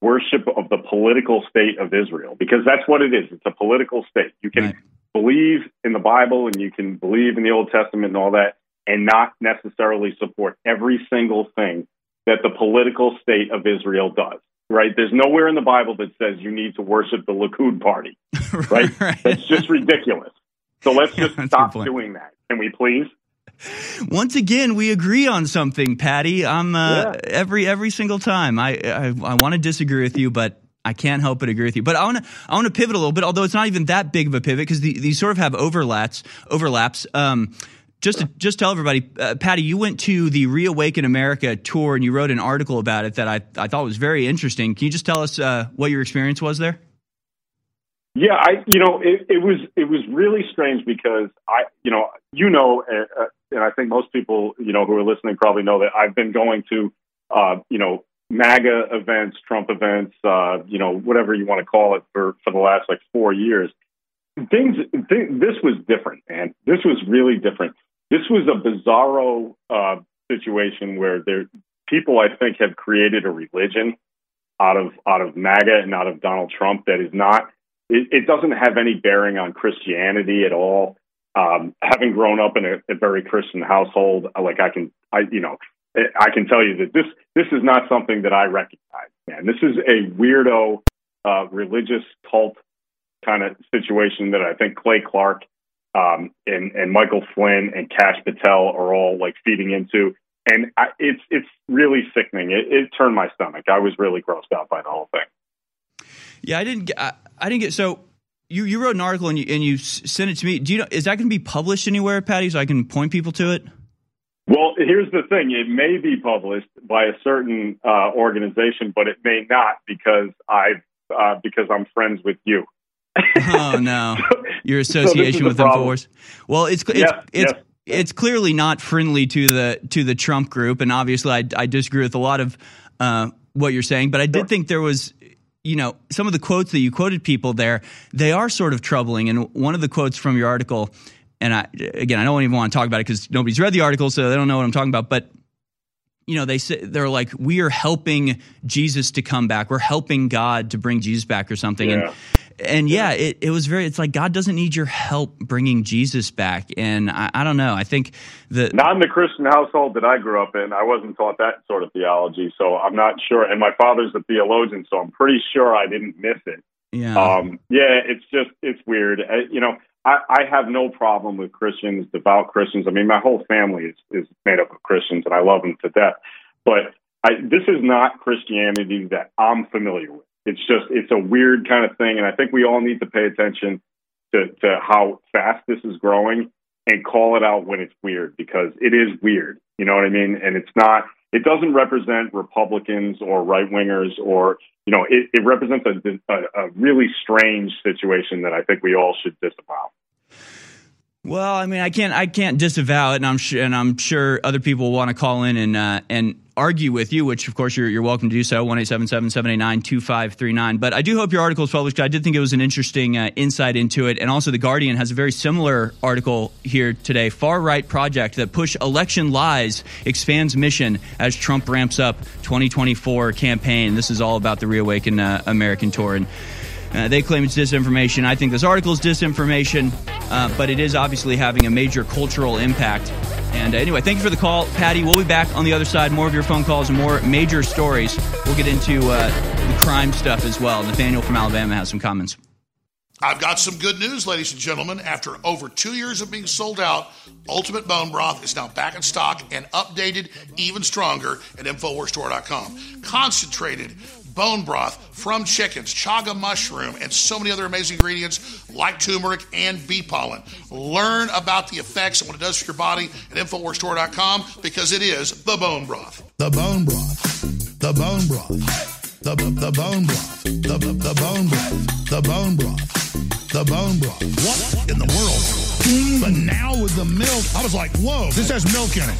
worship of the political state of Israel because that's what it is. It's a political state. You can believe in the Bible and you can believe in the Old Testament and all that, and not necessarily support every single thing that the political state of Israel does. Right? There's nowhere in the Bible that says you need to worship the Likud party. Right? That's just ridiculous. So let's just stop doing that. Can we please? Once again, we agree on something, Patty. I'm uh, every every single time. I I, I want to disagree with you, but I can't help but agree with you. But I want to I want to pivot a little bit, although it's not even that big of a pivot because the, these sort of have overlaps. Overlaps. Um, just to just tell everybody, uh, Patty, you went to the Reawaken America tour and you wrote an article about it that I I thought was very interesting. Can you just tell us uh, what your experience was there? Yeah, I you know it, it was it was really strange because I you know you know uh, and I think most people you know who are listening probably know that I've been going to uh, you know MAGA events, Trump events, uh, you know whatever you want to call it for for the last like four years. Things th- this was different, man. This was really different. This was a bizarro uh, situation where there people I think have created a religion out of out of MAGA and out of Donald Trump that is not it, it doesn't have any bearing on Christianity at all. Um, having grown up in a, a very Christian household, like I can, I you know, I can tell you that this this is not something that I recognize. Man, this is a weirdo uh, religious cult kind of situation that I think Clay Clark um, and and Michael Flynn and Kash Patel are all like feeding into. And I, it's it's really sickening. It, it turned my stomach. I was really grossed out by the whole thing. Yeah, I didn't. Get, I, I didn't get. So you you wrote an article and you and you s- sent it to me. Do you know? Is that going to be published anywhere, Patty? So I can point people to it. Well, here's the thing: it may be published by a certain uh, organization, but it may not because I uh, because I'm friends with you. Oh no, your association so with Infowars. Well, it's it's Yes, it's yes. it's clearly not friendly to the to the Trump group, and obviously, I, I disagree with a lot of uh, what you're saying. But I did think there was. You know, some of the quotes that you quoted people there, they are sort of troubling. And one of the quotes from your article, and I, again, I don't even want to talk about it because nobody's read the article, so they don't know what I'm talking about. But you know, they say they're like, we are helping Jesus to come back. We're helping God to bring Jesus back or something. Yeah. And and yeah, it, it was very. It's like God doesn't need your help bringing Jesus back. And I, I don't know. I think the Not in the Christian household that I grew up in. I wasn't taught that sort of theology, so I'm not sure. And my father's a theologian, so I'm pretty sure I didn't miss it. yeah. Um, yeah, it's just it's weird. Uh, you know, I, I have no problem with Christians, devout Christians. I mean, my whole family is is made up of Christians, and I love them to death. But I, this is not Christianity that I'm familiar with. It's just it's a weird kind of thing, and I think we all need to pay attention to to how fast this is growing and call it out when it's weird because it is weird. You know what I mean? And it's not. It doesn't represent Republicans or right wingers or you know. It, it represents a, a, a really strange situation that I think we all should disavow. Well, I mean, I can't, I can't disavow it, and I'm sure, and I'm sure other people want to call in and uh, and argue with you, which of course you're you're welcome to do so. One eight seven seven seven eight nine two five three nine. But I do hope your article is published. I did think it was an interesting uh, insight into it, and also the Guardian has a very similar article here today. Far right project that push election lies expands mission as Trump ramps up 2024 campaign. This is all about the Reawaken uh, American tour and. Uh, they claim it's disinformation. I think this article is disinformation, uh, but it is obviously having a major cultural impact. And uh, anyway, thank you for the call, Patty. We'll be back on the other side. More of your phone calls and more major stories. We'll get into uh, the crime stuff as well. Nathaniel from Alabama has some comments. I've got some good news, ladies and gentlemen. After over two years of being sold out, Ultimate Bone Broth is now back in stock and updated even stronger at InfoWarsStore.com. Concentrated bone broth from chickens, chaga mushroom, and so many other amazing ingredients like turmeric and bee pollen. Learn about the effects and what it does for your body at InfoWarsStore.com because it is the bone broth. The bone broth. The bone broth. The, the bone broth. The, the, the bone broth. The bone broth. The bone broth. What in the world? But now with the milk, I was like, whoa, this has milk in it.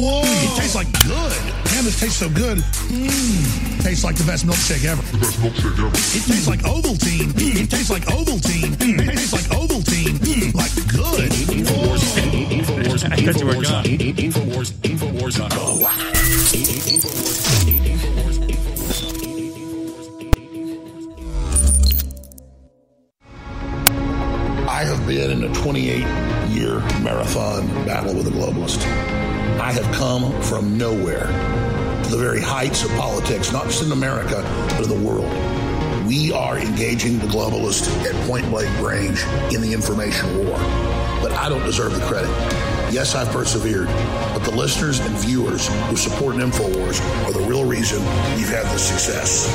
Whoa. It tastes like good. Man, this tastes so good. Mm. Tastes like the best milkshake ever. The best milkshake ever. It tastes like Ovaltine. It tastes like Ovaltine. It tastes like Ovaltine. Like good. Infowars. I thought you were gone. Infowars. Infowars.com. I have been in a 28 year marathon battle with a globalist. I have come from nowhere to the very heights of politics, not just in America, but in the world. We are engaging the globalist at point blank range in the information war. But I don't deserve the credit. Yes, I've persevered, but the listeners and viewers who support InfoWars are the real reason we've had this success.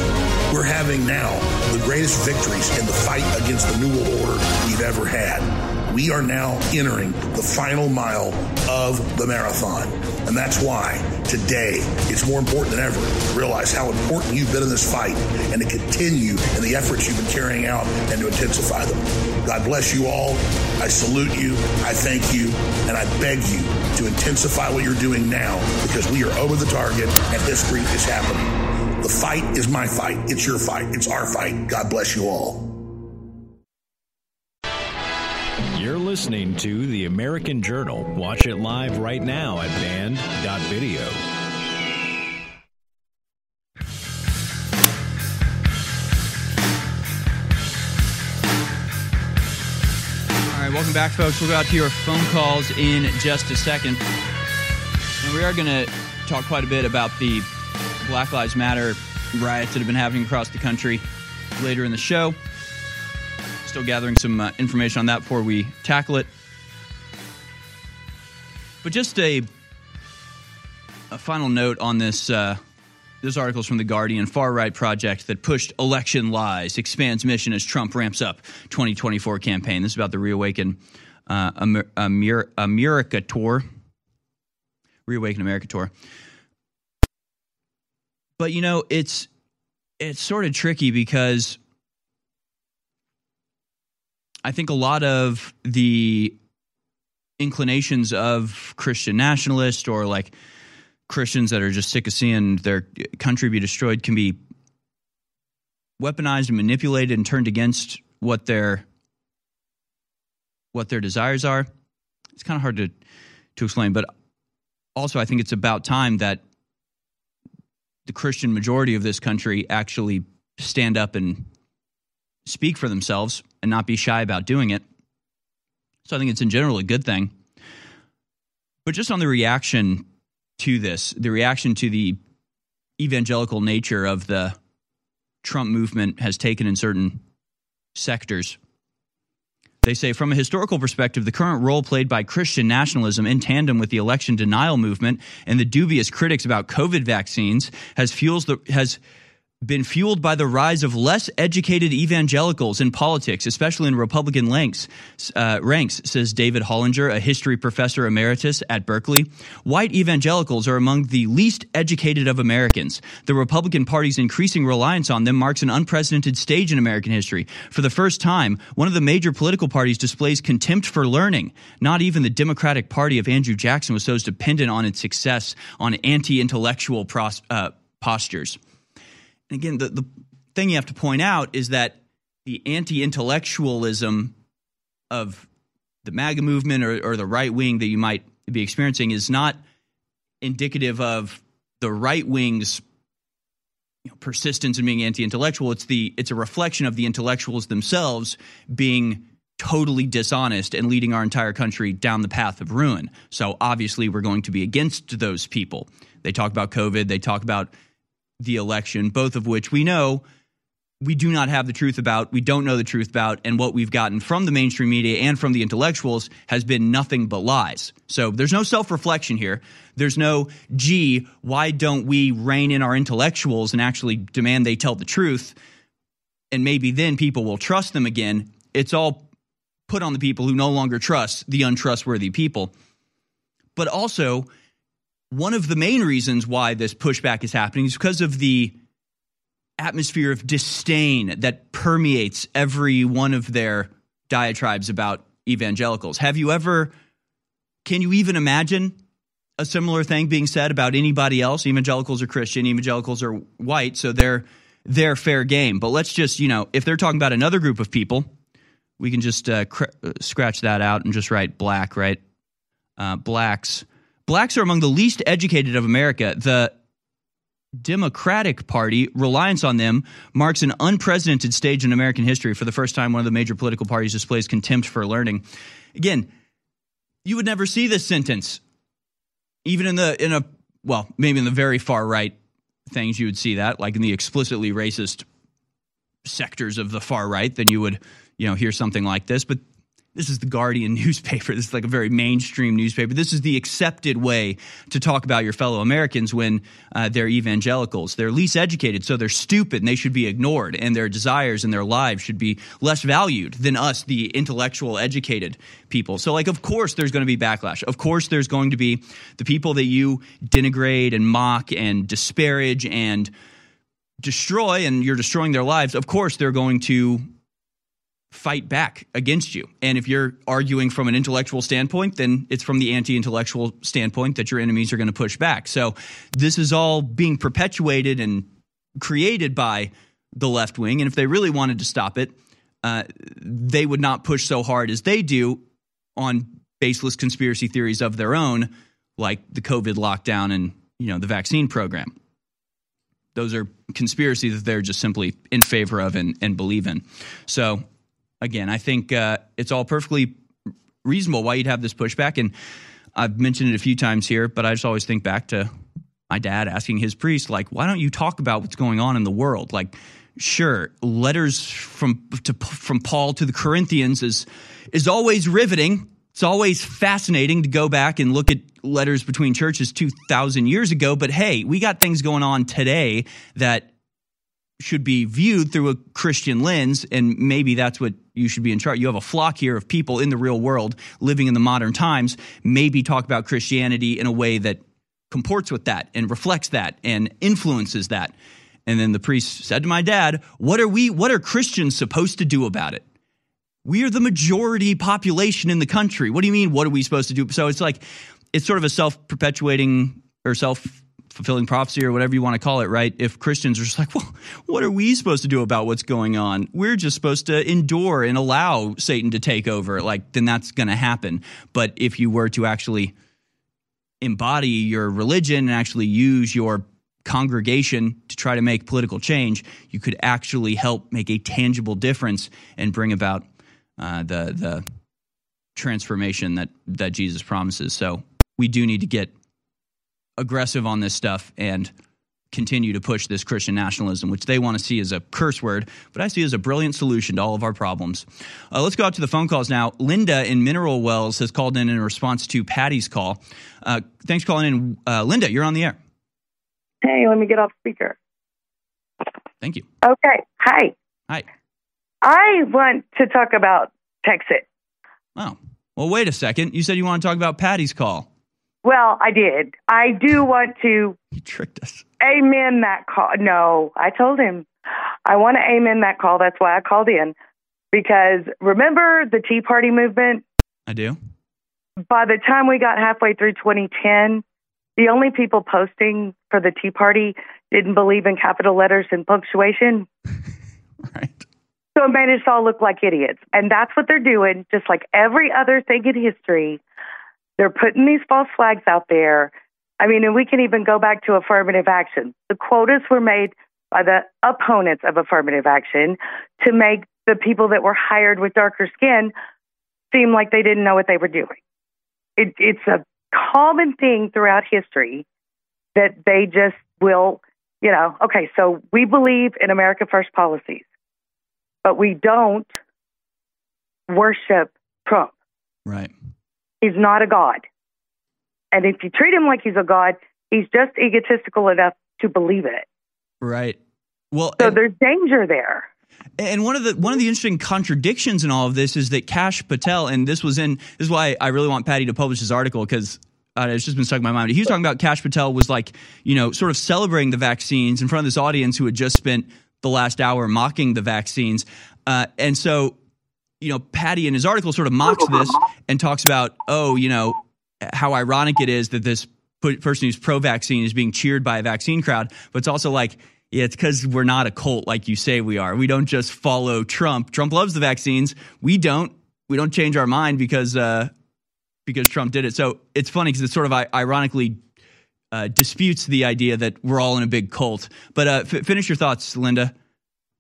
We're having now the greatest victories in the fight against the New World Order we've ever had. We are now entering the final mile of the marathon. And that's why today it's more important than ever to realize how important you've been in this fight and to continue in the efforts you've been carrying out and to intensify them. God bless you all. I salute you. I thank you. And I beg you to intensify what you're doing now because we are over the target and history is happening. The fight is my fight. It's your fight. It's our fight. God bless you all. You're listening to The American Journal. Watch it live right now at banned.video. back, folks. We'll go out to your phone calls in just a second. And we are going to talk quite a bit about the Black Lives Matter riots that have been happening across the country later in the show. Still gathering some uh, information on that before we tackle it. But just a, a final note on this. Uh, this article is from The Guardian. Far right project that pushed election lies expands mission as Trump ramps up 2024 campaign. This is about the Reawaken uh, Amer- Amer- America tour. Reawaken America tour. But you know, it's it's sort of tricky because I think a lot of the inclinations of Christian nationalists or like Christians that are just sick of seeing their country be destroyed can be weaponized and manipulated and turned against what their what their desires are. It's kind of hard to to explain, but also I think it's about time that the Christian majority of this country actually stand up and speak for themselves and not be shy about doing it. So I think it's in general a good thing. But just on the reaction to this, the reaction to the evangelical nature of the Trump movement has taken in certain sectors. They say, from a historical perspective, the current role played by Christian nationalism in tandem with the election denial movement and the dubious critics about COVID vaccines has fuels the has been fueled by the rise of less educated evangelicals in politics, especially in Republican ranks, uh, ranks, says David Hollinger, a history professor emeritus at Berkeley. White evangelicals are among the least educated of Americans. The Republican Party's increasing reliance on them marks an unprecedented stage in American history. For the first time, one of the major political parties displays contempt for learning. Not even the Democratic Party of Andrew Jackson was so dependent on its success on anti intellectual pros- uh, postures again, the, the thing you have to point out is that the anti intellectualism of the MAGA movement or, or the right wing that you might be experiencing is not indicative of the right wing's you know, persistence in being anti-intellectual. It's the it's a reflection of the intellectuals themselves being totally dishonest and leading our entire country down the path of ruin. So obviously, we're going to be against those people. They talk about COVID. They talk about the election, both of which we know we do not have the truth about, we don't know the truth about, and what we've gotten from the mainstream media and from the intellectuals has been nothing but lies. So there's no self reflection here. There's no, gee, why don't we rein in our intellectuals and actually demand they tell the truth? And maybe then people will trust them again. It's all put on the people who no longer trust the untrustworthy people. But also, one of the main reasons why this pushback is happening is because of the atmosphere of disdain that permeates every one of their diatribes about evangelicals. Have you ever, can you even imagine a similar thing being said about anybody else? Evangelicals are Christian, evangelicals are white, so they're they're fair game. But let's just, you know, if they're talking about another group of people, we can just uh, cr- uh, scratch that out and just write black, right? Uh, blacks blacks are among the least educated of America. The Democratic Party reliance on them marks an unprecedented stage in American history. For the first time, one of the major political parties displays contempt for learning. Again, you would never see this sentence, even in the in a well, maybe in the very far right things you would see that, like in the explicitly racist sectors of the far right, then you would you know hear something like this. But this is the Guardian newspaper. This is like a very mainstream newspaper. This is the accepted way to talk about your fellow Americans when uh, they're evangelicals. They're least educated, so they're stupid and they should be ignored, and their desires and their lives should be less valued than us, the intellectual, educated people. So, like, of course, there's going to be backlash. Of course, there's going to be the people that you denigrate and mock and disparage and destroy, and you're destroying their lives. Of course, they're going to fight back against you. And if you're arguing from an intellectual standpoint, then it's from the anti intellectual standpoint that your enemies are going to push back. So this is all being perpetuated and created by the left wing. And if they really wanted to stop it, uh, they would not push so hard as they do on baseless conspiracy theories of their own, like the COVID lockdown and you know the vaccine program. Those are conspiracies that they're just simply in favor of and, and believe in. So again, I think uh, it's all perfectly reasonable why you'd have this pushback. And I've mentioned it a few times here, but I just always think back to my dad asking his priest, like, why don't you talk about what's going on in the world? Like, sure, letters from to, from Paul to the Corinthians is is always riveting. It's always fascinating to go back and look at letters between churches 2000 years ago, but hey, we got things going on today that should be viewed through a Christian lens, and maybe that's what you should be in charge. You have a flock here of people in the real world living in the modern times. Maybe talk about Christianity in a way that comports with that and reflects that and influences that. And then the priest said to my dad, "What are we what are Christians supposed to do about it?" We are the majority population in the country. What do you mean what are we supposed to do? So it's like it's sort of a self-perpetuating or self fulfilling prophecy or whatever you want to call it, right? If Christians are just like, well, what are we supposed to do about what's going on? We're just supposed to endure and allow Satan to take over. Like, then that's going to happen. But if you were to actually embody your religion and actually use your congregation to try to make political change, you could actually help make a tangible difference and bring about uh, the the transformation that that Jesus promises. So we do need to get aggressive on this stuff and continue to push this Christian nationalism, which they want to see as a curse word, but I see as a brilliant solution to all of our problems. Uh, let's go out to the phone calls now. Linda in Mineral Wells has called in in response to Patty's call. Uh, thanks for calling in. Uh, Linda, you're on the air. Hey, let me get off speaker. Thank you. Okay. Hi. Hi. I want to talk about Texas. Oh, well, wait a second. You said you want to talk about Patty's call. Well, I did. I do want to. You tricked us. Amen that call. No, I told him I want to amen that call. That's why I called in. Because remember the Tea Party movement? I do. By the time we got halfway through 2010, the only people posting for the Tea Party didn't believe in capital letters and punctuation. right. So it made us all look like idiots. And that's what they're doing, just like every other thing in history. They're putting these false flags out there. I mean, and we can even go back to affirmative action. The quotas were made by the opponents of affirmative action to make the people that were hired with darker skin seem like they didn't know what they were doing. It, it's a common thing throughout history that they just will, you know, okay, so we believe in America First policies, but we don't worship Trump. Right. He's not a god. And if you treat him like he's a god, he's just egotistical enough to believe it. Right. Well, so there's danger there. And one of the one of the interesting contradictions in all of this is that Kash Patel, and this was in this is why I really want Patty to publish this article because uh, it's just been stuck in my mind. He was talking about Kash Patel was like you know sort of celebrating the vaccines in front of this audience who had just spent the last hour mocking the vaccines, uh, and so you know Patty in his article sort of mocks this and talks about oh you know how ironic it is that this person who's pro-vaccine is being cheered by a vaccine crowd, but it's also like yeah, it's because we're not a cult like you say we are. We don't just follow Trump. Trump loves the vaccines. We don't. We don't change our mind because uh, because Trump did it. So it's funny because it sort of ironically uh, disputes the idea that we're all in a big cult. But uh, f- finish your thoughts, Linda.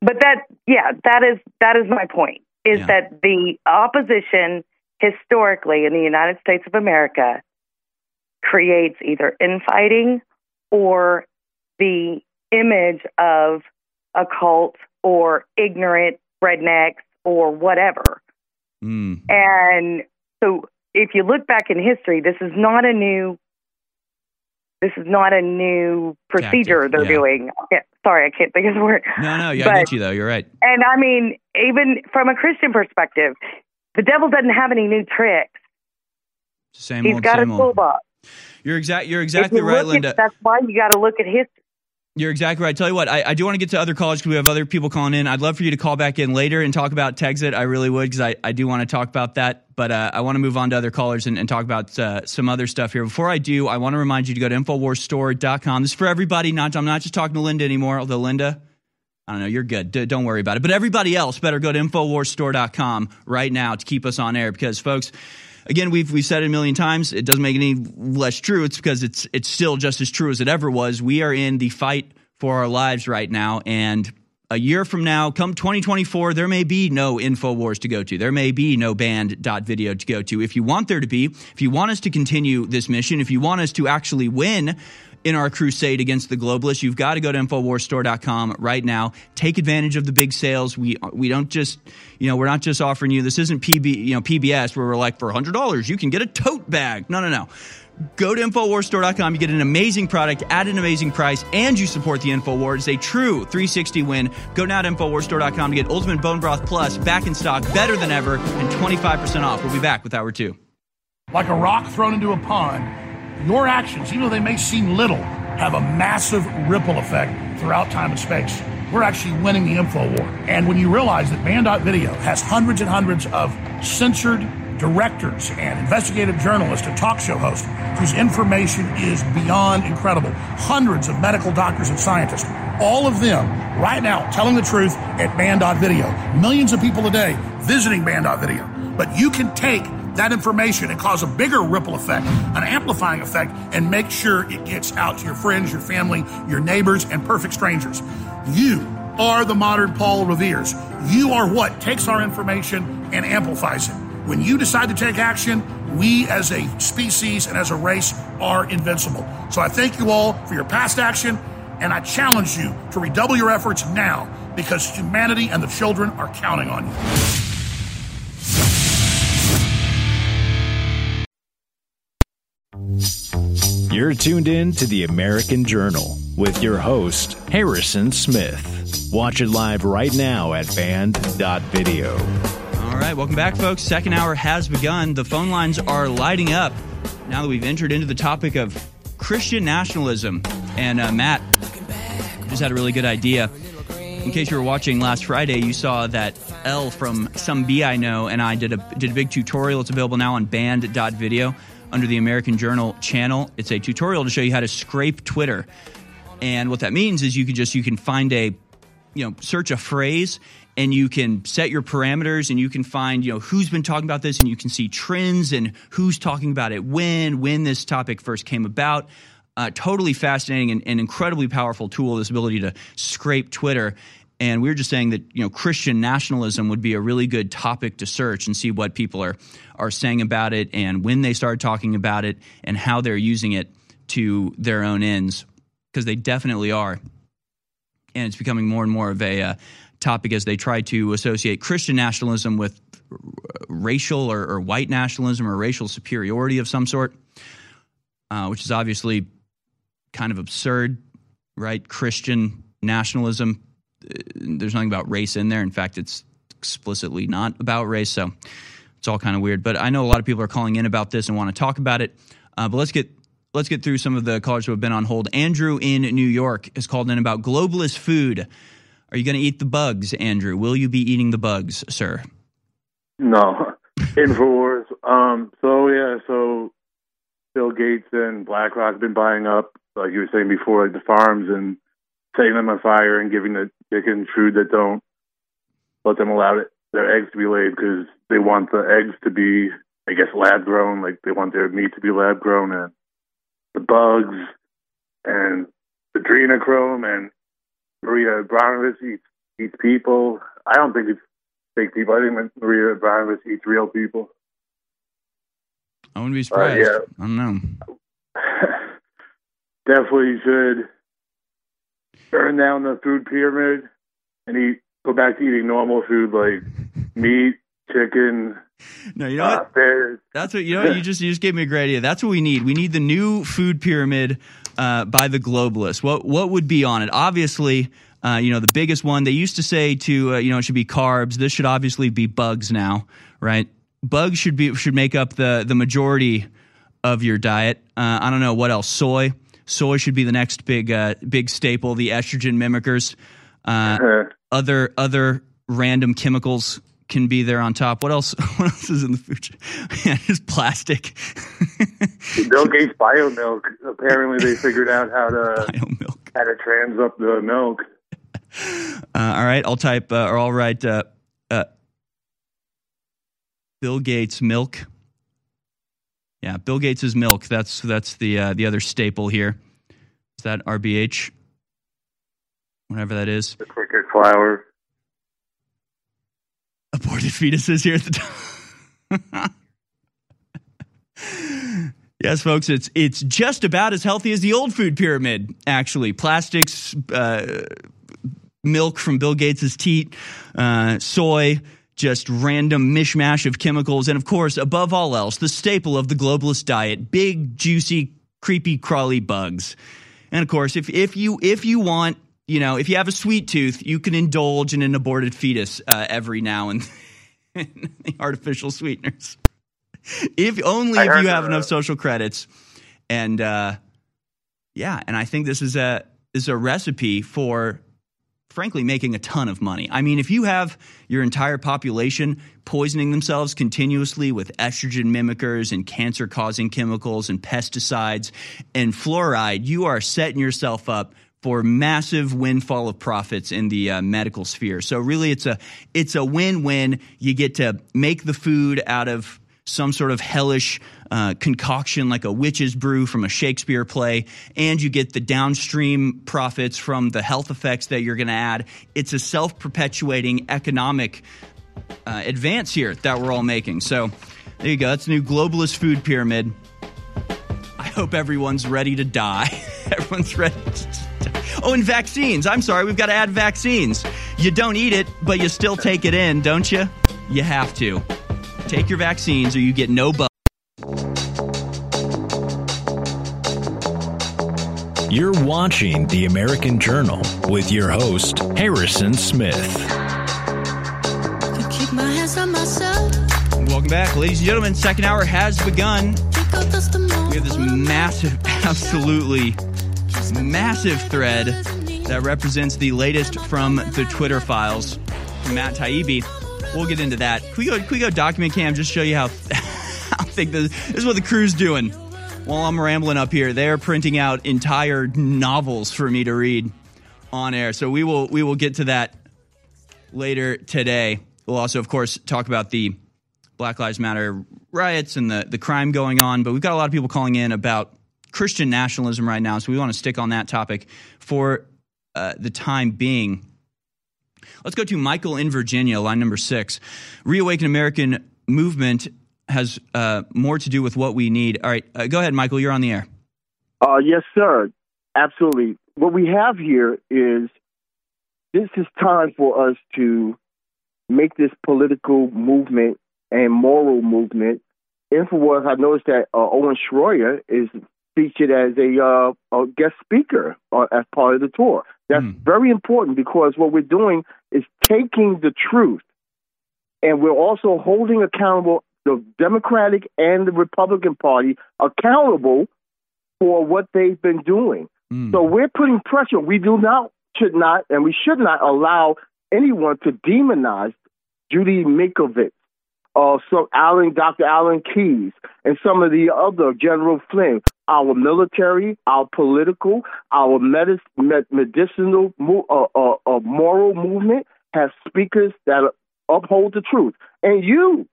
But that, yeah, that is that is my point. Is Yeah. that the opposition historically in the United States of America creates either infighting or the image of a cult or ignorant rednecks or whatever. Mm. And so if you look back in history, this is not a new this is not a new procedure Tactic, they're yeah. doing. Yeah, sorry, I can't think of the word. No, no, yeah, But- I get you though. You're right. And I mean, even from a Christian perspective, the devil doesn't have any new tricks. Same He's old, got a same old. toolbox. You're exact. You're exactly you right, Linda. At, that's why you got to look at history. You're exactly right. Tell you what, I, I do want to get to other callers because we have other people calling in. I'd love for you to call back in later and talk about Texit. I really would because I, I do want to talk about that. But uh, I want to move on to other callers and, and talk about uh, some other stuff here. Before I do, I want to remind you to go to InfoWarsStore.com. This is for everybody. Not I'm not just talking to Linda anymore, although Linda, I don't know, you're good. D- don't worry about it. But everybody else better go to InfoWarsStore.com right now to keep us on air because, folks, again, we've we've said it a million times. It doesn't make it any less true. It's because it's it's still just as true as it ever was. We are in the fight for our lives right now, and a year from now, come 2024, there may be no InfoWars to go to. There may be no banned.video to go to. If you want there to be, if you want us to continue this mission, if you want us to actually win in our crusade against the globalists, you've got to go to InfoWarsStore.com right now. Take advantage of the big sales. We we don't just, you know, we're not just offering you, this isn't PB, you know, PBS where we're like, for $100, you can get a tote bag. No, no, no. Go to InfoWarsStore.com. You get an amazing product at an amazing price, and you support the InfoWars. It's a true 360 win. Go now to InfoWarsStore.com to get Ultimate Bone Broth Plus back in stock, better than ever, and 25% off. We'll be back with Hour 2. Like a rock thrown into a pond, your actions, even though they may seem little, have a massive ripple effect throughout time and space. We're actually winning the info war. And when you realize that Banned.video has hundreds and hundreds of censored directors and investigative journalists and talk show hosts whose information is beyond incredible, hundreds of medical doctors and scientists, all of them right now telling the truth at Banned.video. Millions of people a day visiting Banned.video. But you can take that information and cause a bigger ripple effect, an amplifying effect, and make sure it gets out to your friends, your family, your neighbors, and perfect strangers. You are the modern Paul Revere's. You are what takes our information and amplifies it. When you decide to take action, we as a species and as a race are invincible. So I thank you all for your past action, and I challenge you to redouble your efforts now because humanity and the children are counting on you. You're tuned in to the American Journal with your host, Harrison Smith. Watch it live right now at banned.video. All right, welcome back, folks. Second hour has begun. The phone lines are lighting up now that we've entered into the topic of Christian nationalism. And uh, Matt just had a really good idea. In case you were watching last Friday, you saw that L from Some B I Know and I did a did a big tutorial. It's available now on banned.video under the American Journal channel. It's a tutorial to show you how to scrape Twitter. And what that means is you can just you can find a you know search a phrase and you can set your parameters and you can find you know who's been talking about this and you can see trends and who's talking about it when when this topic first came about uh, totally fascinating and, and incredibly powerful tool this ability to scrape twitter and we were just saying that you know Christian nationalism would be a really good topic to search and see what people are are saying about it and when they start talking about it and how they're using it to their own ends because they definitely are. And it's becoming more and more of a uh, topic as they try to associate Christian nationalism with r- racial or, or, white nationalism or racial superiority of some sort, uh, which is obviously kind of absurd, right? Christian nationalism there's nothing about race in there. In fact, it's explicitly not about race. So it's all kind of weird. But I know a lot of people are calling in about this and want to talk about it. Uh, but let's get let's get through some of the callers who have been on hold. Andrew in New York has called in about globalist food. Are you going to eat the bugs, Andrew? Will you be eating the bugs, sir? No. Infowars. Um, so yeah, so Bill Gates and BlackRock have been buying up, like you were saying before, like the farms and setting them on fire and giving the chickens food that don't let them allow it, their eggs to be laid because they want the eggs to be, I guess, lab grown. Like they want their meat to be lab grown, and the bugs and the adrenochrome and Maria Abramović eats eats people. I don't think it's fake people. I think Maria Abramović eats real people. I wouldn't be surprised. Uh, yeah. I don't know. Definitely should turn down the food pyramid and eat go back to eating normal food like meat, chicken. No, you know uh, what? That's what you know. What? You just you just gave me a great idea. That's what we need. We need the new food pyramid uh, by the globalists. What what would be on it? Obviously. Uh, you know the biggest one they used to say to uh, you know it should be carbs this should obviously be bugs now right bugs should be should make up the the majority of your diet uh, i don't know what else soy Soy should be the next big uh, big staple. The estrogen mimickers, uh, uh-huh. other other random chemicals can be there on top. What else? What else is in the food? yeah, just plastic. Bill Gates bio milk. Apparently, they figured out how to bio milk. how to trans up the milk. Uh, all right, I'll type uh, or I'll write uh, uh, Bill Gates milk yeah, Bill Gates' milk. That's that's the uh, the other staple here. Is that RBH? Whatever that is. The cricket flour. Aborted fetuses here at the top. yes, folks, it's it's just about as healthy as the old food pyramid. Actually, plastics, uh, milk from Bill Gates' teat, uh, soy just random mishmash of chemicals, and of course, above all else, the staple of the globalist diet big, juicy, creepy, crawly bugs. And of course, if, if, you, if you want, you know, if you have a sweet tooth, you can indulge in an aborted fetus uh, every now and then, the artificial sweeteners. If only if you have enough social credits And uh, yeah, and I think this is a is a recipe for frankly making a ton of money. I mean, if you have your entire population poisoning themselves continuously with estrogen mimickers and cancer causing chemicals and pesticides and fluoride, you are setting yourself up for massive windfall of profits in the uh, medical sphere. So really it's a it's a win-win. You get to make the food out of some sort of hellish uh, concoction like a witch's brew from a Shakespeare play, and you get the downstream profits from the health effects that you're going to add. It's a self perpetuating economic uh, advance here that we're all making. So there you go. That's a new globalist food pyramid. I hope everyone's ready to die. everyone's ready. Oh, and vaccines. I'm sorry, we've got to add vaccines. You don't eat it, but you still take it in, don't you? You have to. Take your vaccines or you get no bu- You're watching The American Journal with your host, Harrison Smith. Keep my hands on myself. Welcome back, ladies and gentlemen. Second hour has begun. We have this massive, absolutely massive thread that represents the latest from the Twitter files from Matt Taibbi. We'll get into that. Can we go, can we go document cam just show you how, how thick this, this is what the crew's doing while I'm rambling up here. They're printing out entire novels for me to read on air. So we will we will get to that later today. We'll also, of course, talk about the Black Lives Matter riots and the, the crime going on. But we've got a lot of people calling in about Christian nationalism right now. So we want to stick on that topic for uh, the time being. Let's go to Michael in Virginia, line number six. Reawaken American movement has uh, more to do with what we need. All right, uh, go ahead, Michael. You're on the air. Uh, yes, sir. Absolutely. What we have here is this is time for us to make this political movement and moral movement. Infowars, I noticed that uh, Owen Schroyer is featured as a, uh, a guest speaker uh, as part of the tour. That's very important because what we're doing is taking the truth and we're also holding accountable the Democratic and the Republican Party accountable for what they've been doing. So we're putting pressure. We do not, should not, and we should not allow anyone to demonize Judy Mikovits, uh, some Alan, Dr. Alan Keyes, and some of the other General Flynn. Our military, our political, our medis- med- medicinal, mo- uh, uh, uh, moral movement has speakers that uphold the truth. And you,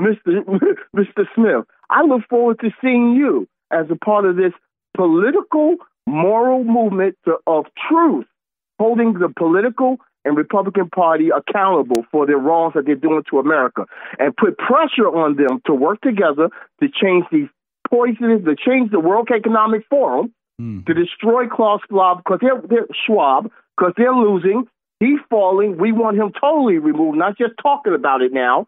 Mr. Mr. Smith, I look forward to seeing you as a part of this political, moral movement to, of truth, holding the political and Republican Party accountable for the wrongs that they're doing to America, and put pressure on them to work together to change these poisonous, to change the World Economic Forum, hmm. to destroy Klaus Schwab because they're, they're Schwab because they're losing. He's falling. We want him totally removed, not just talking about it now.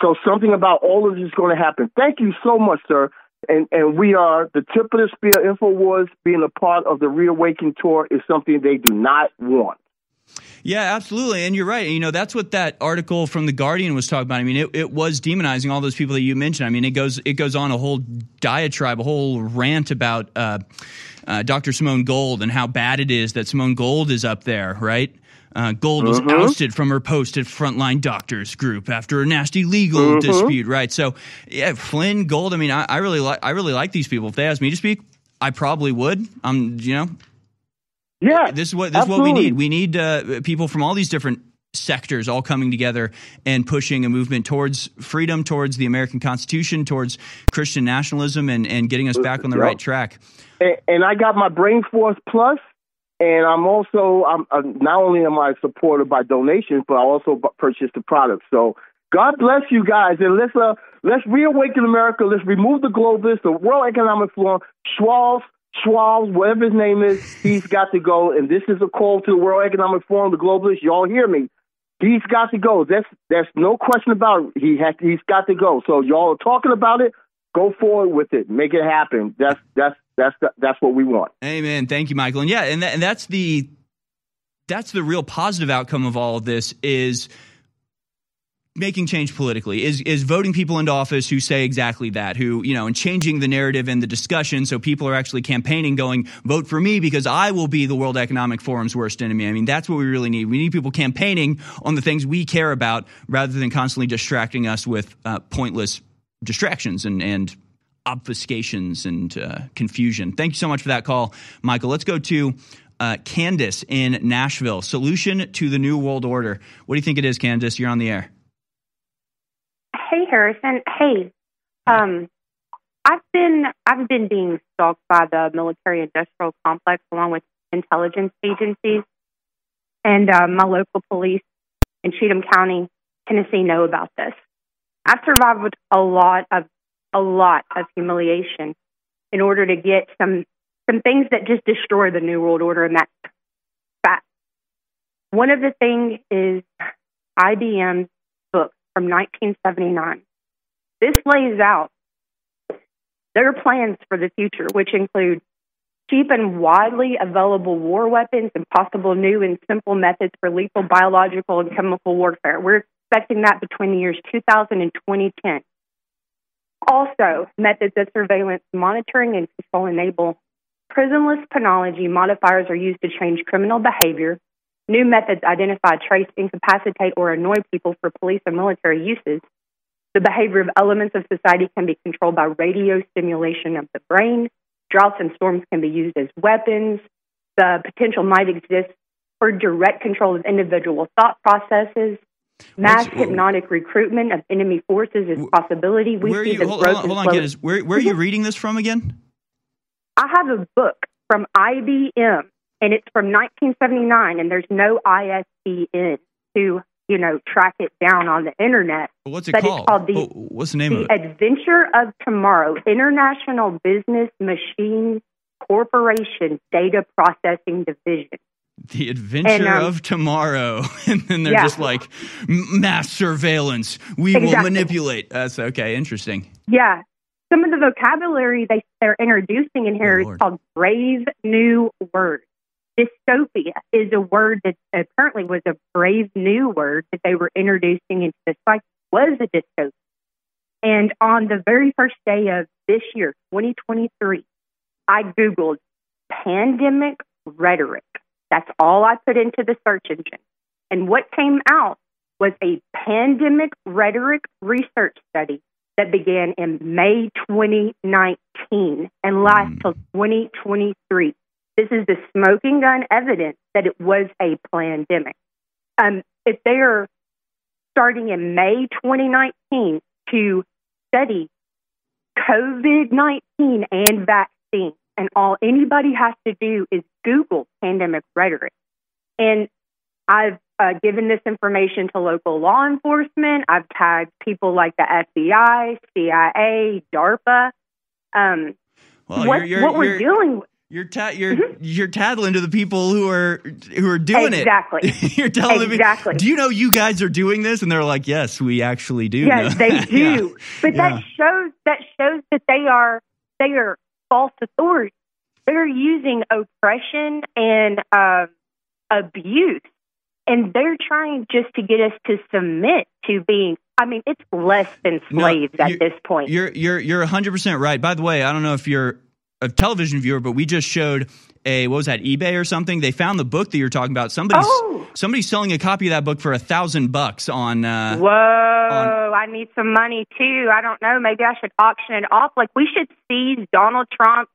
So something about all of this is going to happen. Thank you so much, sir. And and we are the tip of the spear. Infowars being a part of the Reawakening tour is something they do not want. Yeah, absolutely. And you're right. You know, that's what that article from The Guardian was talking about. I mean, it, it was demonizing all those people that you mentioned. I mean, it goes it goes on a whole diatribe, a whole rant about uh, uh, Dr. Simone Gold and how bad it is that Simone Gold is up there, right? Uh, Gold was Mhm. ousted from her post at Frontline Doctors Group after a nasty legal Mhm. dispute, right? So, yeah, Flynn Gold. I mean, I, I really like I really like these people. If they asked me to speak, I probably would. I'm, you know, yeah. This is what this is what we need. We need uh, people from all these different sectors all coming together and pushing a movement towards freedom, towards the American Constitution, towards Christian nationalism, and and getting us back on the Yep. right track. and, and I got my Brain Force Plus, and I'm also I'm, I'm not only am I supported by donations, but I also purchased the product. So God bless you guys, and let's uh let's reawaken America. Let's remove the globalists, the World Economic Forum, Schwab, Schwab, whatever his name is. He's got to go, and this is a call to the World Economic Forum, the globalists. Y'all hear me? He's got to go. That's that's no question about it. He has he's got to go. So y'all are talking about it. Go forward with it. Make it happen. That's that's that's the, that's what we want. Amen. Thank you, Michael. And yeah, and, that, and that's the that's the real positive outcome of all of this is making change politically is is voting people into office who say exactly that who you know and changing the narrative and the discussion so people are actually campaigning going vote for me because I will be the World Economic Forum's worst enemy I mean that's what we really need we need people campaigning on the things we care about rather than constantly distracting us with uh, pointless distractions and and obfuscations and uh, confusion thank you so much for that call Michael let's go to uh, Candace in Nashville solution to the new world order what do you think it is Candace you're on the air Hey Harrison. Hey. Um I've been I've been being stalked by the military industrial complex along with intelligence agencies. And uh, my local police in Cheatham County, Tennessee know about this. I've survived a lot of a lot of humiliation in order to get some some things that just destroy the new world order and that's fact. One of the things is IBM's book from 1979. This lays out their plans for the future, which include cheap and widely available war weapons and possible new and simple methods for lethal biological and chemical warfare. We're expecting that between the years 2000 and 2010. Also, methods of surveillance, monitoring, and control enable prisonless penology modifiers are used to change criminal behavior. New methods identify, trace, incapacitate, or annoy people for police and military uses. The behavior of elements of society can be controlled by radio stimulation of the brain. Droughts and storms can be used as weapons. The potential might exist for direct control of individual thought processes. Mass What's- hypnotic recruitment of enemy forces is a possibility. We see you the hold, growth hold on, hold on slow- Candace where, where are you mm-hmm. reading this from again I have a book from IBM, and it's from 1979, and there's no ISBN to you know track it down on the internet. what's it but called, It's called the, Oh, what's the name the of it Adventure of Tomorrow International Business Machine Corporation Data Processing Division. The Adventure And, um, of Tomorrow. And then they're Yeah. just like, mass surveillance. We will manipulate. That's okay. Interesting. Yeah. Some of the vocabulary they, they're introducing in here is called brave new words. Dystopia is a word that apparently was a brave new word that they were introducing into this like was a dystopia. And on the very first day of this year, 2023, I Googled pandemic rhetoric. That's all I put into the search engine. And what came out was a pandemic rhetoric research study that began in May 2019 and lasts till 2023. This is the smoking gun evidence that it was a pandemic. Um, if they are starting in May 2019 to study COVID 19 and vaccine, and all anybody has to do is Google pandemic rhetoric. And I've uh, given this information to local law enforcement. I've tagged people like the FBI, CIA, DARPA. Um, Well, what, you're- you're- what we're dealing with. You're ta- you're you're tattling to the people who are who are doing Exactly. it. Exactly. you're telling them, Exactly. Do you know you guys are doing this? And they're like, Yes, we actually do. Yes, they that." do. But Yeah. that shows that shows that they are they are false authority. They're using oppression and uh, abuse, and they're trying just to get us to submit to being. I mean, it's less than No, slaves at this point. You're you're you're 100 percent right. By the way, I don't know if you're a television viewer, but we just showed a what was that eBay or something? They found the book that you're talking about. Somebody's Oh. somebody's selling a copy of that book for a thousand bucks on. Uh, Whoa! I need some money too. I don't know. Maybe I should auction it off. Like we should seize Donald Trump,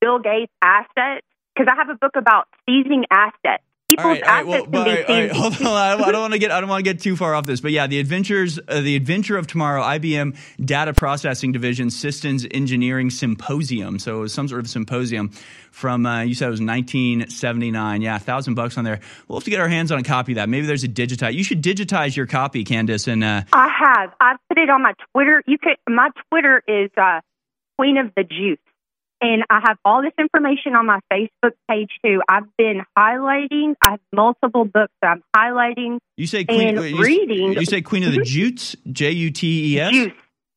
Bill Gates assets because I have a book about seizing assets. All People's right, all right, well, assets but, can all right, all right, seized. hold on. I don't- I don't want to get I don't want to get too far off this, but yeah, the adventures, uh, the adventure of tomorrow, IBM Data Processing Division Systems Engineering Symposium. So it was some sort of symposium from uh, you said it was 1979. Yeah, a thousand bucks on there. We'll have to get our hands on a copy of that. Maybe there's a digitize. You should digitize your copy, Candace, and uh, I have. I've put it on my Twitter. You could. My Twitter is uh, Queen of the Juice, and I have all this information on my Facebook page too. I've been highlighting. I have multiple books that I'm highlighting. you say Queen. and you, reading. You say Queen of the Jutes, J U T E S. Juice.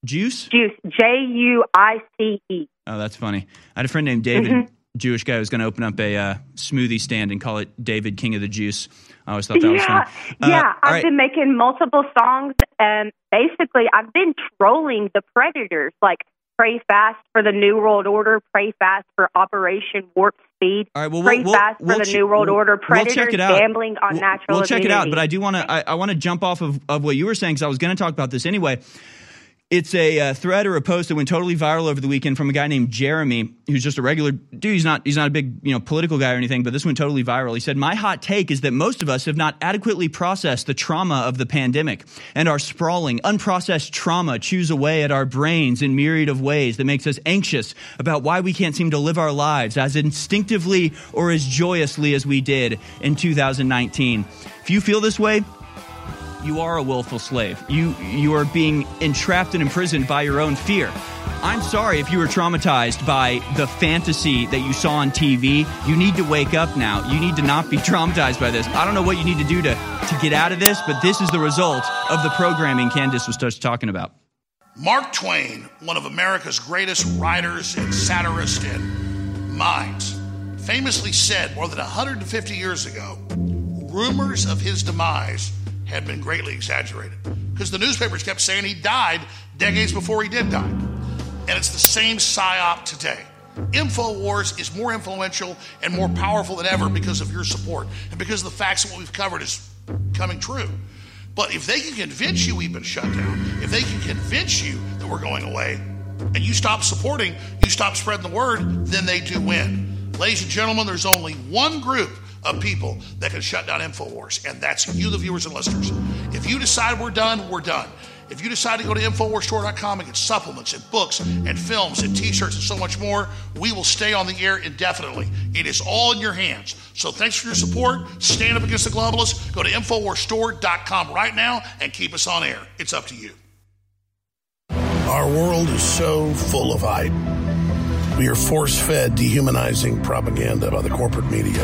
Juice. Juice. J U I C E. Oh, that's funny. I had a friend named David Mhm. Jewish guy who's going to open up a uh, smoothie stand and call it David King of the Juice. I always thought that was yeah, funny. Uh, yeah. I've right. been making multiple songs, and basically, I've been trolling the predators. Like, pray fast for the New World Order, pray fast for Operation Warp Speed, All right, well, pray we'll, we'll, fast for we'll the ch- New World we'll- Order, we'll predators check it out. gambling on We'll- natural We'll check it out, but I do want to. I, I want to jump off of, of what you were saying because I was going to talk about this anyway. It's a uh, thread or a post that went totally viral over the weekend from a guy named Jeremy, who's just a regular dude. He's not he's not a big you know political guy or anything, but this went totally viral. He said, "My hot take is that most of us have not adequately processed the trauma of the pandemic, and our sprawling, unprocessed trauma chews away at our brains in myriad of ways that makes us anxious about why we can't seem to live our lives as instinctively or as joyously as we did in 2019. If you feel this way." You are a willful slave. You you are being entrapped and imprisoned by your own fear. I'm sorry if you were traumatized by the fantasy that you saw on TV. You need to wake up now. You need to not be traumatized by this. I don't know what you need to do to to get out of this, but this is the result of the programming Candace was just talking about. Mark Twain, one of America's greatest writers and satirists and minds, famously said more than 150 years ago rumors of his demise had been greatly exaggerated because the newspapers kept saying he died decades before he did die. And it's the same psyop today. InfoWars is more influential and more powerful than ever because of your support and because the facts of what we've covered is coming true. But if they can convince you we've been shut down, if they can convince you that we're going away, and you stop supporting, you stop spreading the word, then they do win. Ladies and gentlemen, there's only one group of people that can shut down InfoWars, and that's you, the viewers and listeners. If you decide we're done, we're done. If you decide to go to InfoWarsStore.com and get supplements and books and films and t shirts and so much more, we will stay on the air indefinitely. It is all in your hands. So thanks for your support. Stand up against the globalists. Go to InfoWarsStore.com right now and keep us on air. It's up to you. Our world is so full of hype. We are force fed dehumanizing propaganda by the corporate media,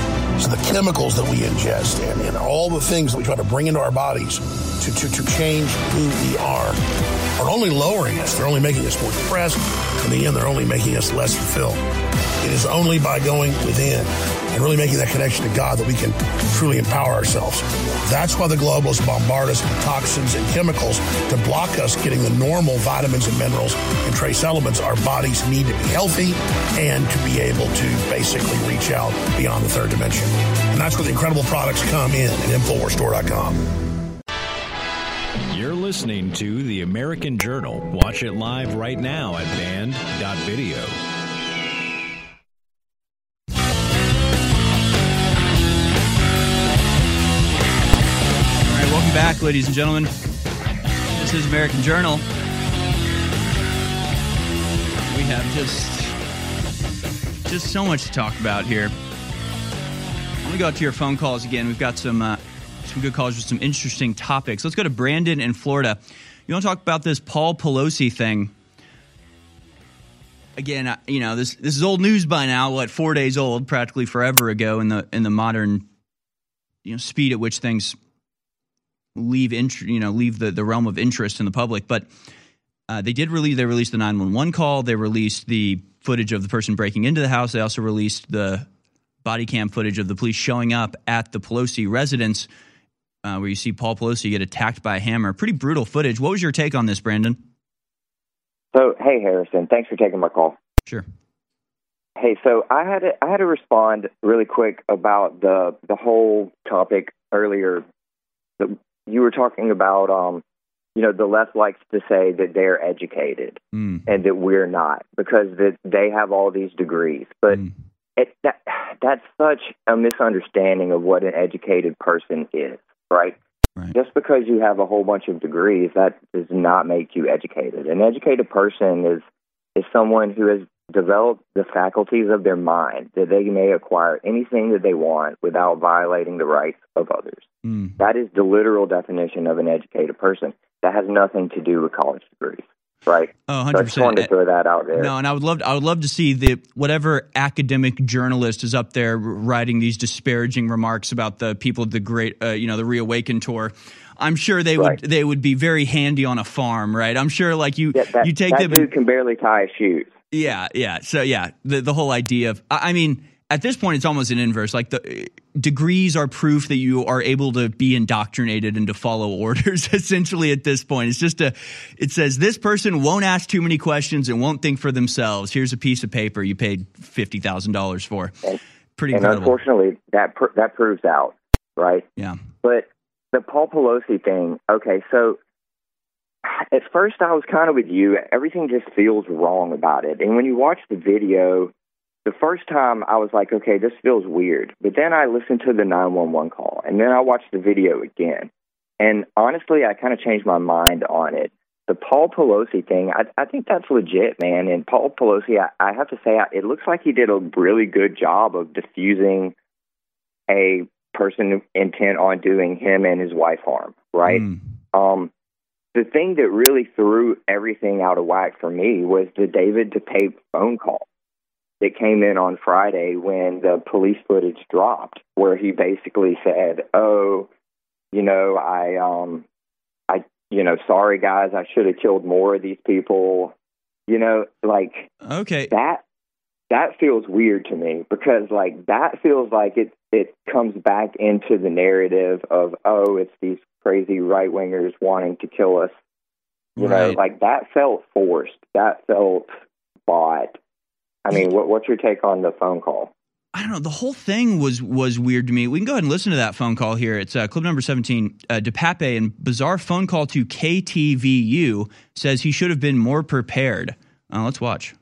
So the chemicals that we ingest and, all the things that we try to bring into our bodies to, to, to change who we are are only lowering us. They're only making us more depressed. In the end, they're only making us less fulfilled. It is only by going within and really making that connection to God that we can truly empower ourselves. That's why the globalists bombard us with toxins and chemicals to block us getting the normal vitamins and minerals and trace elements our bodies need to be healthy and to be able to basically reach out beyond the third dimension. And that's where the incredible products come in at InfoWarsStore.com. You're listening to The American Journal. Watch it live right now at banned.video. back, ladies and gentlemen. This is American Journal. We have just just so much to talk about here. I'm gonna go out to your phone calls again. We've got some uh, some good calls with some interesting topics. Let's go to Brandon in Florida. You want to talk about this Paul Pelosi thing? Again, you know this this is old news by now. What four days old, practically forever ago in the in the modern you know speed at which things leave int- you know leave the, the realm of interest in the public but uh, they did release they released the 911 call they released the footage of the person breaking into the house they also released the body cam footage of the police showing up at the pelosi residence uh, where you see paul pelosi get attacked by a hammer pretty brutal footage what was your take on this brandon So, hey Harrison, thanks for taking my call. Sure. Hey, so I had to, I had to respond really quick about the the whole topic earlier. You were talking about, um, you know, the left likes to say that they're educated Mm. and that we're not because that they have all these degrees, but it, that that's such a misunderstanding of what an educated person is, right? Just because you have a whole bunch of degrees, that does not make you educated. An educated person is is someone who has developed the faculties of their mind that they may acquire anything that they want without violating the rights of others. That is the literal definition of an educated person. That has nothing to do with college degrees. right? Oh, So I just wanted to throw that out there. No, and I would love I would love to see the whatever academic journalist is up there writing these disparaging remarks about the people of the great uh, you know the reawaken tour. I'm sure they would they would be very handy on a farm, right? I'm sure like you That, you take that them dude can barely tie his shoes. Yeah, yeah. So yeah, the the whole idea of I mean, at this point, it's almost an inverse. Like the degrees are proof that you are able to be indoctrinated and to follow orders. Essentially, at this point, it's just a. It says this person won't ask too many questions and won't think for themselves. Here's a piece of paper you paid fifty thousand dollars for. Pretty and incredible. unfortunately, that pr- that proves out, right? Yeah. But the Paul Pelosi thing, okay, so at first I was kind of with you. Everything just feels wrong about it. And when you watch the video, the first time I was like, okay, this feels weird. But then I listened to the 911 call and then I watched the video again. And honestly, I kind of changed my mind on it. The Paul Pelosi thing, I, I think that's legit, man. And Paul Pelosi, I, I have to say, I, it looks like he did a really good job of diffusing a person intent on doing him and his wife harm, right? Um, the thing that really threw everything out of whack for me was the David DePape phone call that came in on Friday when the police footage dropped, where he basically said, "Oh, you know, I, um, I, you know, sorry guys, I should have killed more of these people." You know, like okay, that that feels weird to me because like that feels like it it comes back into the narrative of oh it's these crazy right wingers wanting to kill us you know like that felt forced that felt bought i mean what, what's your take on the phone call I don't know. The whole thing was was weird to me. We can go ahead and listen to that phone call here. It's uh, clip number seventeen. Uh, DePape and bizarre phone call to KTVU says he should have been more prepared. Uh, let's watch.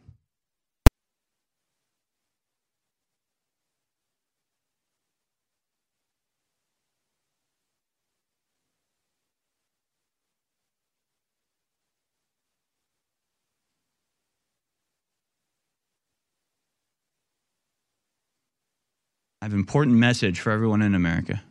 I have an important message for everyone in America.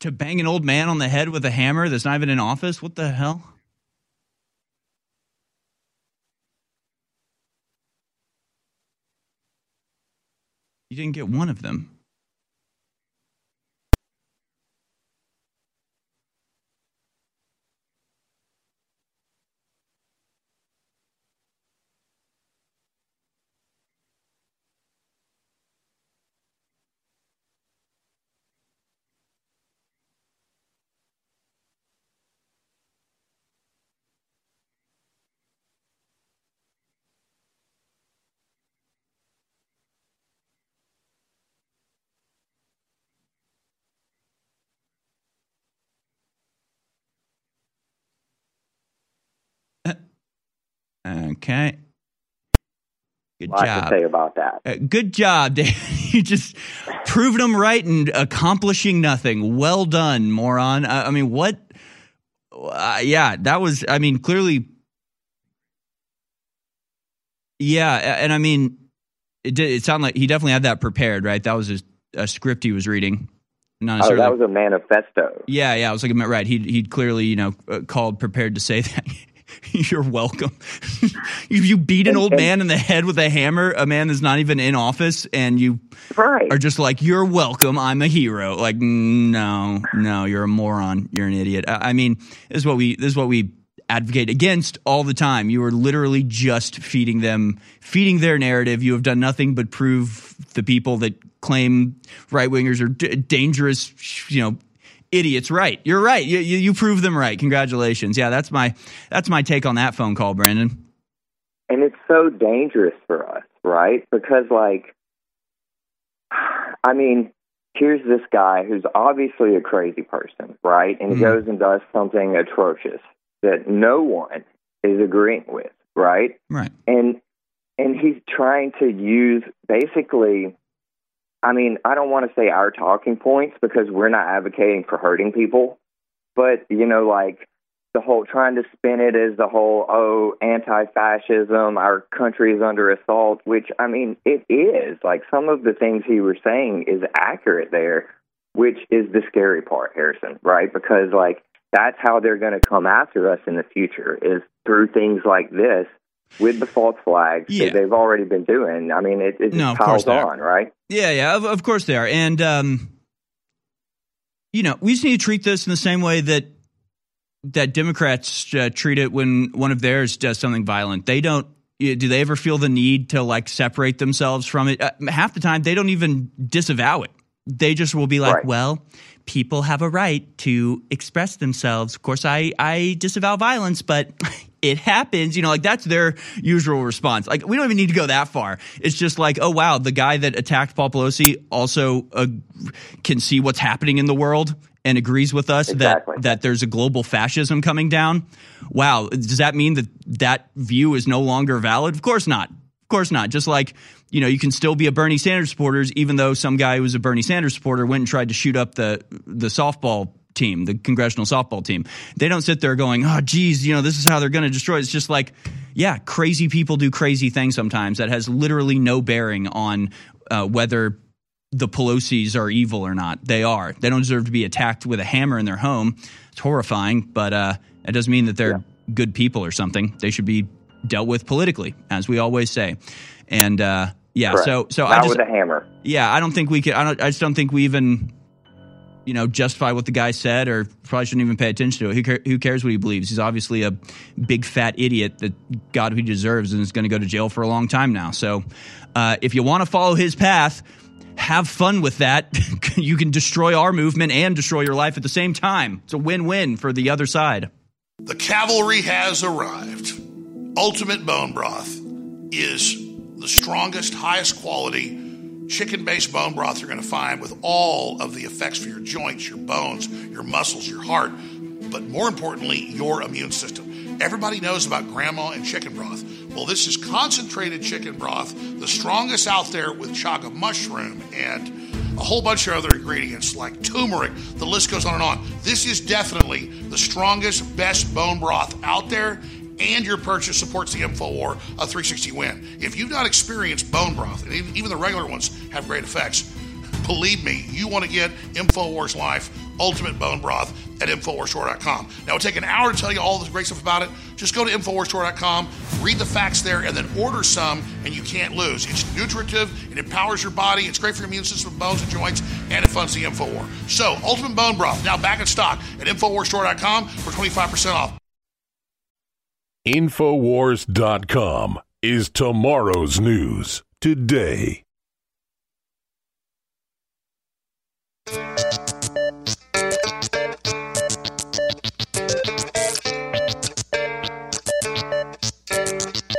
To bang an old man on the head with a hammer that's not even in office? What the hell? You didn't get one of them. Okay. Good Lots job. to say about that Uh, good job, Dave. you just proved them right and accomplishing nothing. Well done, moron. I, I mean, what? Uh, yeah, that was. I mean, clearly. Yeah, and I mean, it did. It sounded like he definitely had that prepared, right? That was a, a script he was reading. Not oh that was a manifesto Yeah, yeah. I was like, right. He he clearly, you know, uh, called prepared to say that. You're welcome. you you beat an old man in the head with a hammer, a man that's not even in office, and you right. are just like, "You're welcome. I'm a hero." Like, no, no, you're a moron. You're an idiot. I, I mean, this is what we this is what we advocate against all the time. You are literally just feeding them, feeding their narrative. You have done nothing but prove the people that claim right wingers are d- dangerous, you know, idiots right. You're right. You, you you prove them right. Congratulations. Yeah, that's my that's my take on that phone call, Brandon. and it's so dangerous for us, right? Because like, I mean, here's this guy who's obviously a crazy person, right? And he mm-hmm. goes and does something atrocious that no one is agreeing with, right? Right. And and he's trying to use basically. I mean, I don't want to say our talking points because we're not advocating for hurting people, but you know, like the whole trying to spin it as the whole oh anti-fascism our country is under assault which i mean it is. Like some of the things he was saying is accurate there which is the scary part harrison right? Because like that's how they're going to come after us in the future is through things like this with the false flags Yeah. that they've already been doing i mean it, it No, of course on right Yeah, yeah, of, of course they are. And, um, you know, we just need to treat this in the same way that that Democrats uh, treat it when one of theirs does something violent. They don't. Do they ever feel the need to like separate themselves from it? Uh, half the time, they don't even disavow it. They just will be like, "Well, people have a right to express themselves. Of course, I I disavow violence, but it happens. You know, like that's their usual response. Like we don't even need to go that far. It's just like, oh wow, the guy that attacked Paul Pelosi also uh, can see what's happening in the world and agrees with us that that there's a global fascism coming down. Wow, does that mean that that view is no longer valid? Of course not. Of course not. Just like you know, you can still be a Bernie Sanders supporter, even though some guy who was a Bernie Sanders supporter went and tried to shoot up the the softball team, the congressional softball team. They don't sit there going, "Oh, geez, you know, this is how they're going to destroy." It's just like, yeah, crazy people do crazy things sometimes. That has literally no bearing on uh, whether the Pelosi's are evil or not. They are. They don't deserve to be attacked with a hammer in their home. It's horrifying, but uh, it doesn't mean that they're good people or something. They should be dealt with politically, as we always say. And uh, yeah, Correct. so so Not I just with a hammer yeah, I don't think we can. I, don't, I just don't think we even, you know, justify what the guy said, or probably shouldn't even pay attention to it. Who, who cares what he believes? He's obviously a big fat idiot that God he deserves and is going to go to jail for a long time now. So, uh, if you want to follow his path, have fun with that. you can destroy our movement and destroy your life at the same time. It's a win-win for the other side. The cavalry has arrived. Ultimate Bone Broth is the strongest, highest quality chicken based bone broth you're going to find with all of the effects for your joints, your bones, your muscles, your heart, but more importantly, your immune system. Everybody knows about grandma and chicken broth. Well, this is concentrated chicken broth, the strongest out there with chaga mushroom and a whole bunch of other ingredients like turmeric. The list goes on and on. This is definitely the strongest, best bone broth out there, and your purchase supports the InfoWar a 360 win. If you've not experienced bone broth, and even the regular ones have great effects, believe me, you want to get InfoWars Life Ultimate Bone Broth at InfoWarsStore.com. Now, it'll take an hour to tell you all the great stuff about it. Just go to InfoWarsStore.com, read the facts there, and then order some, and you can't lose. It's nutritive, it empowers your body, it's great for your immune system, bones, and joints, and it funds the InfoWar. So, Ultimate Bone Broth, now back in stock at InfoWarsStore.com for 25% off. Infowars.com is tomorrow's news today.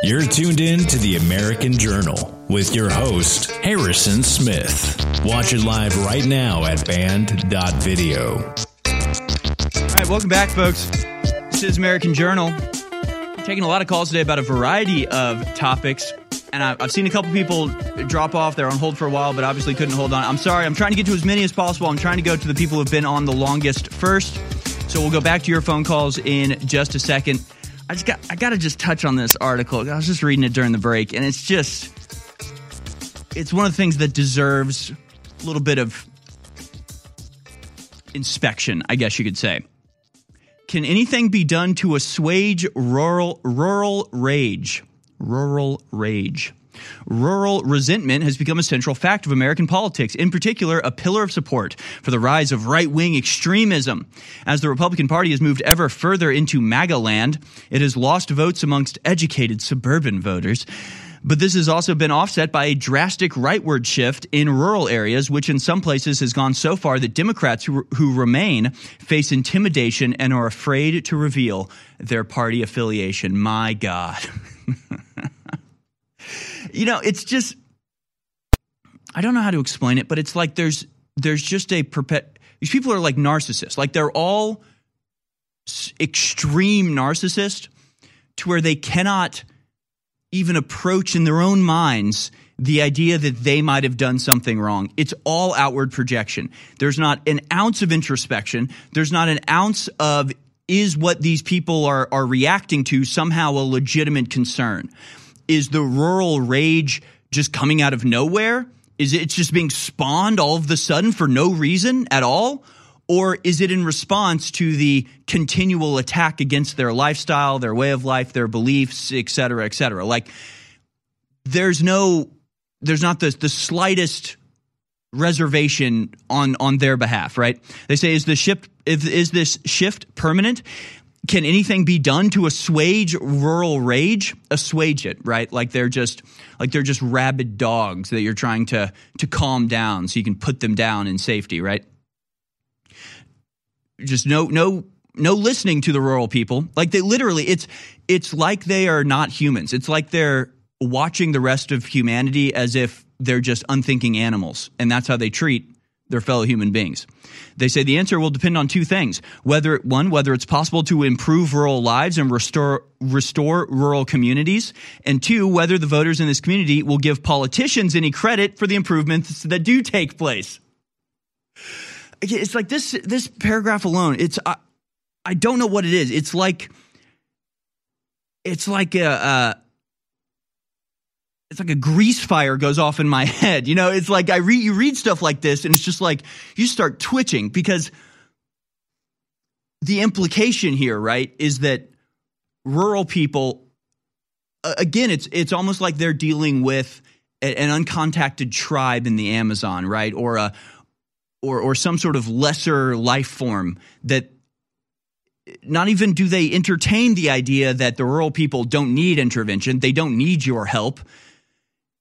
You're tuned in to the American Journal with your host, Harrison Smith. Watch it live right now at banned.video. All right, welcome back, folks. This is American Journal. Taking a lot of calls today about a variety of topics, and I've seen a couple people drop off. They're on hold for a while, but obviously couldn't hold on. I'm sorry. I'm trying to get to as many as possible. I'm trying to go to the people who've been on the longest first. So we'll go back to your phone calls in just a second. I just got I got to just touch on this article. I was just reading it during the break, and it's just it's one of the things that deserves a little bit of inspection, I guess you could say. Can anything be done to assuage rural rural rage? Rural rage. Rural resentment has become a central fact of American politics, in particular, a pillar of support for the rise of right wing extremism. As the Republican Party has moved ever further into MAGA land, it has lost votes amongst educated suburban voters. But this has also been offset by a drastic rightward shift in rural areas, which in some places has gone so far that Democrats who, who remain face intimidation and are afraid to reveal their party affiliation. My God. you know, it's just I don't know how to explain it, but it's like there's there's just a perpet these people are like narcissists. Like they're all extreme narcissists to where they cannot even approach in their own minds the idea that they might have done something wrong. It's all outward projection. There's not an ounce of introspection. There's not an ounce of is what these people are, are reacting to somehow a legitimate concern? Is the rural rage just coming out of nowhere? Is it just being spawned all of a sudden for no reason at all? Or is it in response to the continual attack against their lifestyle, their way of life, their beliefs, et cetera, et cetera? Like, there's no, there's not the, the slightest reservation on on their behalf, right? They say, is the shift is, is this shift permanent? Can anything be done to assuage rural rage? Assuage it, right? Like they're just like they're just rabid dogs that you're trying to to calm down so you can put them down in safety, right? Just no no no listening to the rural people. Like they literally it's it's like they are not humans. It's like they're watching the rest of humanity as if they're just unthinking animals, and that's how they treat their fellow human beings. They say the answer will depend on two things: whether one, whether it's possible to improve rural lives and restore restore rural communities, and two, whether the voters in this community will give politicians any credit for the improvements that do take place. It's like this this paragraph alone. It's I, I don't know what it is. It's like it's like a. it's like a grease fire goes off in my head. You know, it's like I read you read stuff like this and it's just like you start twitching because the implication here, right, is that rural people again it's it's almost like they're dealing with an uncontacted tribe in the Amazon, right? Or a or or some sort of lesser life form that not even do they entertain the idea that the rural people don't need intervention, they don't need your help.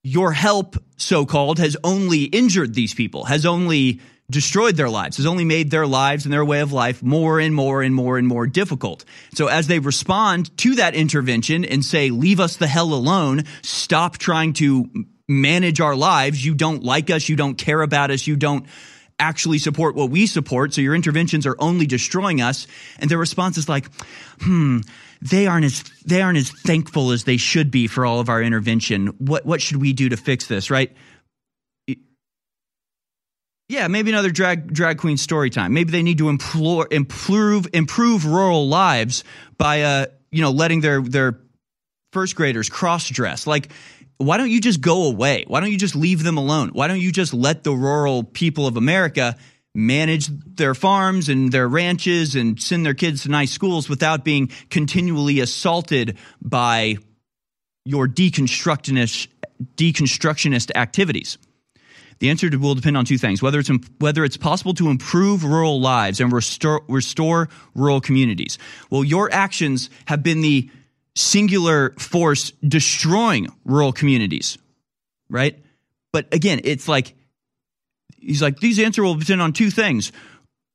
Your help, so called, has only injured these people, has only destroyed their lives, has only made their lives and their way of life more and more and more and more difficult. So as they respond to that intervention and say, leave us the hell alone, stop trying to manage our lives, you don't like us, you don't care about us, you don't actually support what we support, so your interventions are only destroying us. And their response is like, hmm, they aren't as they aren't as thankful as they should be for all of our intervention. What what should we do to fix this, right? Yeah, maybe another drag drag queen story time. Maybe they need to implore, improve improve rural lives by uh you know letting their their first graders cross dress. Like why don't you just go away? Why don't you just leave them alone? Why don't you just let the rural people of America manage their farms and their ranches and send their kids to nice schools without being continually assaulted by your deconstructionist deconstructionist activities? The answer will depend on two things: whether it's whether it's possible to improve rural lives and restore restore rural communities. Well, your actions have been the singular force destroying rural communities, right? But again, it's like, he's like, these answers will depend on two things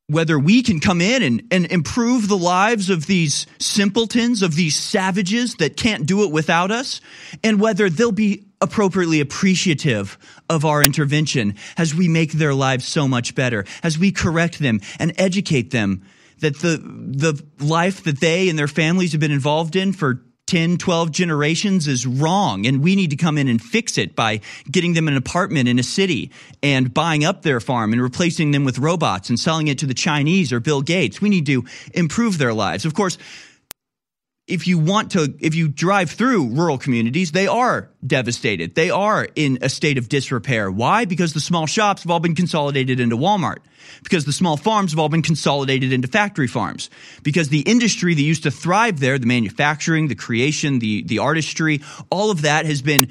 whether we can come in and, and improve the lives of these simpletons, of these savages that can't do it without us, and whether they'll be appropriately appreciative of our intervention as we make their lives so much better, as we correct them and educate them that the, the life that they and their families have been involved in for 10, 12 generations is wrong. And we need to come in and fix it by getting them an apartment in a city and buying up their farm and replacing them with robots and selling it to the Chinese or Bill Gates. We need to improve their lives. Of course, if you want to, if you drive through rural communities, they are devastated. They are in a state of disrepair. Why? Because the small shops have all been consolidated into Walmart. Because the small farms have all been consolidated into factory farms. Because the industry that used to thrive there, the manufacturing, the creation, the, the artistry, all of that has been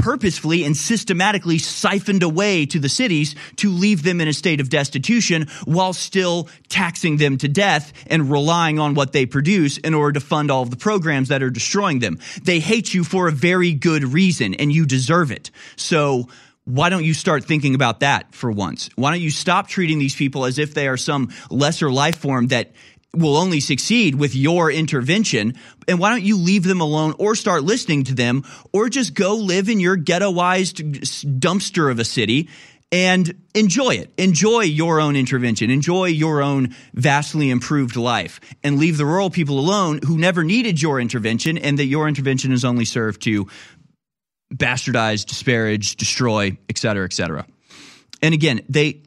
purposefully and systematically siphoned away to the cities to leave them in a state of destitution while still taxing them to death and relying on what they produce in order to fund all of the programs that are destroying them. They hate you for a very good reason and you deserve it. So, why don't you start thinking about that for once? Why don't you stop treating these people as if they are some lesser life form that will only succeed with your intervention. And why don't you leave them alone or start listening to them or just go live in your ghettoized dumpster of a city and enjoy it. Enjoy your own intervention. Enjoy your own vastly improved life and leave the rural people alone who never needed your intervention and that your intervention has only served to bastardize, disparage, destroy, et cetera, et cetera. And again, they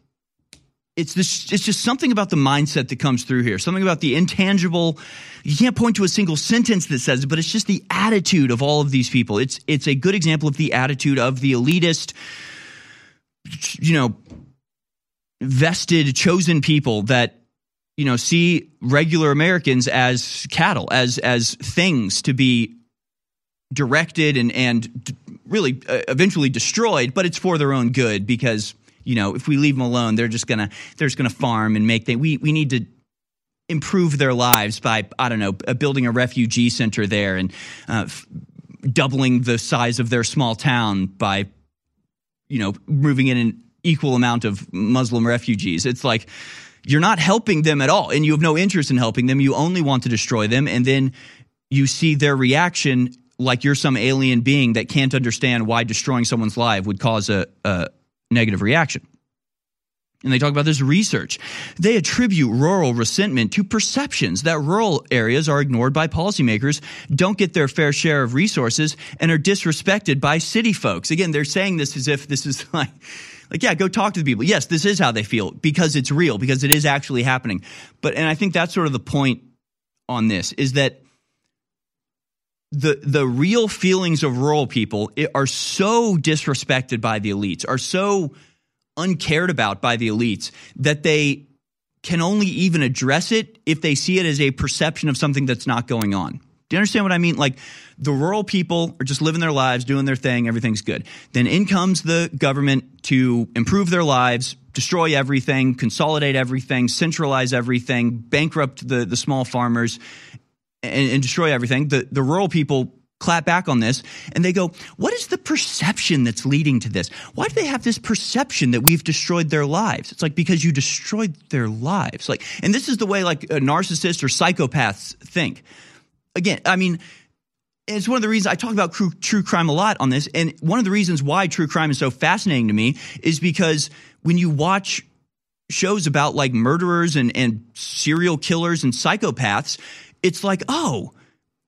it's this it's just something about the mindset that comes through here something about the intangible. You can't point to a single sentence that says it but it's just the attitude of all of these people. It's it's a good example of the attitude of the elitist you know vested chosen people that you know see regular americans as cattle as as things to be directed and and really uh, eventually destroyed but it's for their own good because you know, if we leave them alone, they're just gonna they're just gonna farm and make things. We we need to improve their lives by I don't know building a refugee center there and uh, f- doubling the size of their small town by you know moving in an equal amount of Muslim refugees. It's like you're not helping them at all, and you have no interest in helping them. You only want to destroy them, and then you see their reaction like you're some alien being that can't understand why destroying someone's life would cause a, a negative reaction. And they talk about this research. They attribute rural resentment to perceptions that rural areas are ignored by policymakers, don't get their fair share of resources, and are disrespected by city folks. Again, they're saying this as if this is like, like, yeah, go talk to the people. Yes, this is how they feel because it's real, because it is actually happening. But, and I think that's sort of the point on this is that the the real feelings of rural people are so disrespected by the elites, are so uncared about by the elites that they can only even address it if they see it as a perception of something that's not going on. Do you understand what I mean? Like the rural people are just living their lives, doing their thing, everything's good. Then in comes the government to improve their lives, destroy everything, consolidate everything, centralize everything, bankrupt the, the small farmers, and, and destroy everything. The, the rural people clap back on this and they go, What is the perception that's leading to this? Why do they have this perception that we've destroyed their lives? It's like because you destroyed their lives. Like, and this is the way like a narcissist or psychopaths think. Again, I mean, it's one of the reasons I talk about true, true crime a lot on this. And one of the reasons why true crime is so fascinating to me is because when you watch shows about like murderers and, and serial killers and psychopaths, it's like, oh,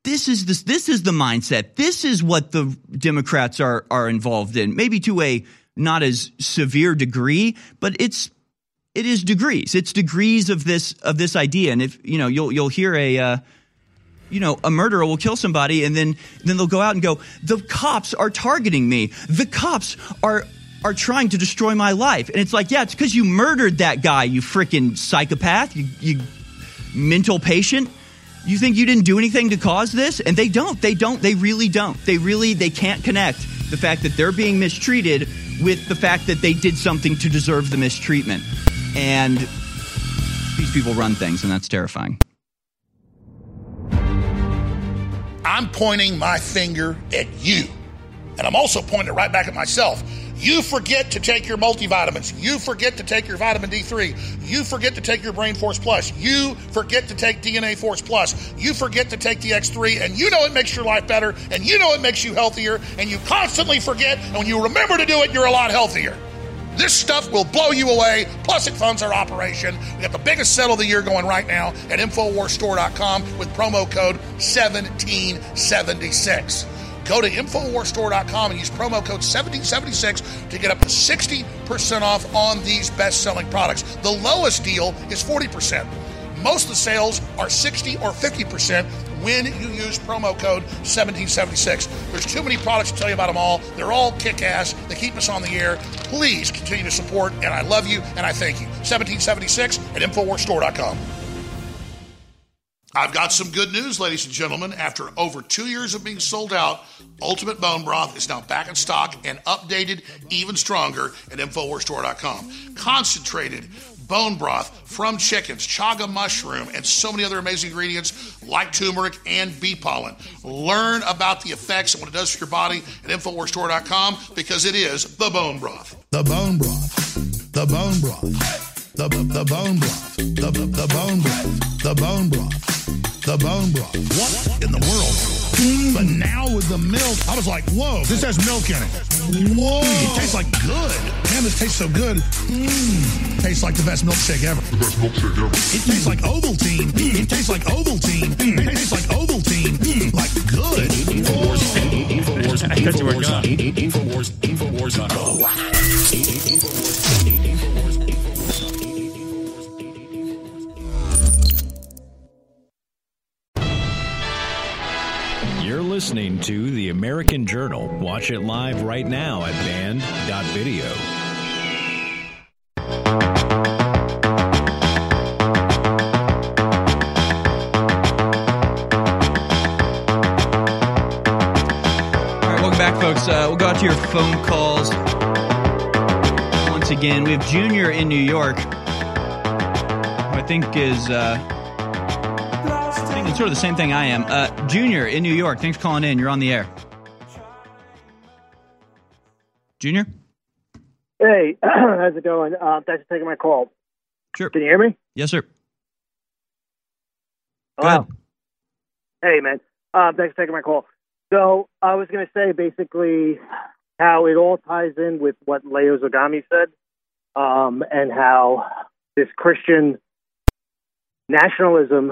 this is this this is the mindset. This is what the Democrats are are involved in. Maybe to a not as severe degree, but it's it is degrees. It's degrees of this of this idea. And if you know, you'll you'll hear a uh, you know, a murderer will kill somebody and then then they'll go out and go, the cops are targeting me. The cops are are trying to destroy my life. And it's like, yeah, it's because you murdered that guy, you freaking psychopath, you, you mental patient. You think you didn't do anything to cause this? And they don't. They don't. They really don't. They really they can't connect the fact that they're being mistreated with the fact that they did something to deserve the mistreatment. And these people run things and that's terrifying. I'm pointing my finger at you. And I'm also pointing it right back at myself. You forget to take your multivitamins. You forget to take your vitamin D3. You forget to take your Brain Force Plus. You forget to take DNA Force Plus. You forget to take the X3, and you know it makes your life better, and you know it makes you healthier, and you constantly forget, and when you remember to do it, you're a lot healthier. This stuff will blow you away. Plus, it funds our operation. We got the biggest sale of the year going right now at InfoWarsStore.com with promo code 1776. Go to InfoWarsStore.com and use promo code 1776 to get up to 60% off on these best selling products. The lowest deal is 40%. Most of the sales are 60 or 50% when you use promo code 1776. There's too many products to tell you about them all. They're all kick ass. They keep us on the air. Please continue to support, and I love you and I thank you. 1776 at InfoWarsStore.com. I've got some good news, ladies and gentlemen. After over two years of being sold out, Ultimate Bone Broth is now back in stock and updated even stronger at InfoWarsStore.com. Concentrated bone broth from chickens, chaga mushroom, and so many other amazing ingredients like turmeric and bee pollen. Learn about the effects and what it does for your body at InfoWarsStore.com because it is the bone broth. The bone broth. The bone broth. The, the, the bone broth. The, the, the bone broth. The bone broth. The bone broth. What in the world? But now with the milk, I was like, whoa, this has milk in it. Whoa, it tastes like good. Man, this tastes so good. Mm. Tastes like the best milkshake ever. The best milkshake ever. It tastes like Ovaltine. Mm. It tastes like Ovaltine. Mm. It tastes like Ovaltine. Mm. Like good. Infowars. I thought you were gone. Infowars. Infowars.com. You're oh, listening to The American Journal. Watch it live right now at banned.video. All right, welcome back, folks. Uh, we'll go out to your phone calls. Once again, we have Junior in New York, I think is uh, thinking sort of the same thing I am. Uh, Junior in New York, thanks for calling in. You're on the air. Junior? Hey, how's it going? Uh, thanks for taking my call. Sure. Can you hear me? Yes, sir. Hello. Hey, man. Uh, thanks for taking my call. So I was going to say basically how it all ties in with what Leo Zagami said, um, and how this Christian nationalism.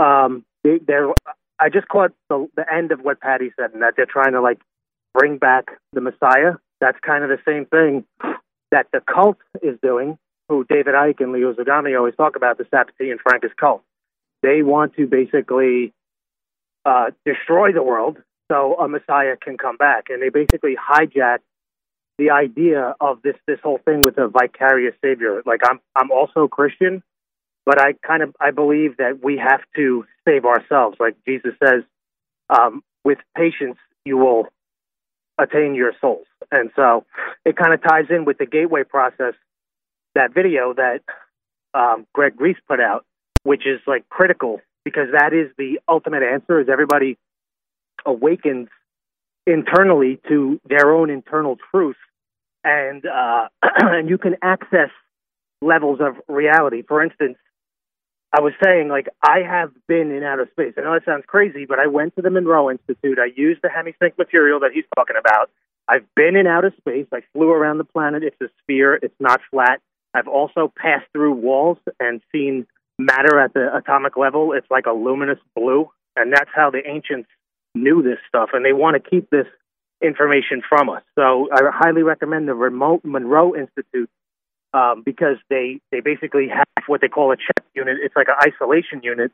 Um, they, they're. I just caught the, the end of what Patty said, and that they're trying to like bring back the Messiah. That's kind of the same thing that the cult is doing. Who David Icke and Leo Zagami always talk about the Sabbatean Frankist cult. They want to basically uh, destroy the world so a Messiah can come back, and they basically hijack the idea of this this whole thing with a vicarious savior. Like I'm I'm also Christian, but I kind of I believe that we have to save ourselves. Like Jesus says, um, with patience you will attain your souls, and so it kind of ties in with the gateway process. That video that um, Greg Reese put out, which is like critical because that is the ultimate answer. Is everybody awakens internally to their own internal truth, and uh, and you can access levels of reality. For instance, I was saying like I have been in outer space. I know that sounds crazy, but I went to the Monroe Institute. I used the hemisync material that he's talking about. I've been in outer space. I flew around the planet. It's a sphere. It's not flat. I've also passed through walls and seen matter at the atomic level. It's like a luminous blue, and that's how the ancients knew this stuff, and they want to keep this information from us. So I highly recommend the Remote Monroe Institute um, because they they basically have what they call a CHEC unit. It's like an isolation unit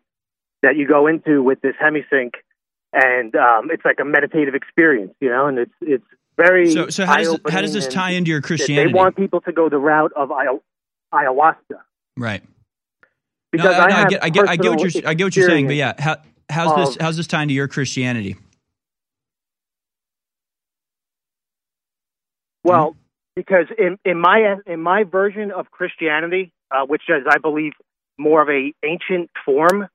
that you go into with this hemisync, and um, it's like a meditative experience, you know, and it's it's very So, so how, does, how does this tie into your Christianity? They want people to go the route of ayahu- ayahuasca. right. Because no, I have get, I get, I get what you're, I get what you're saying, but yeah, how, how's this, of- how's this tying to your Christianity? Well, because in, in my in my version of Christianity, uh, which is I believe more of a ancient form,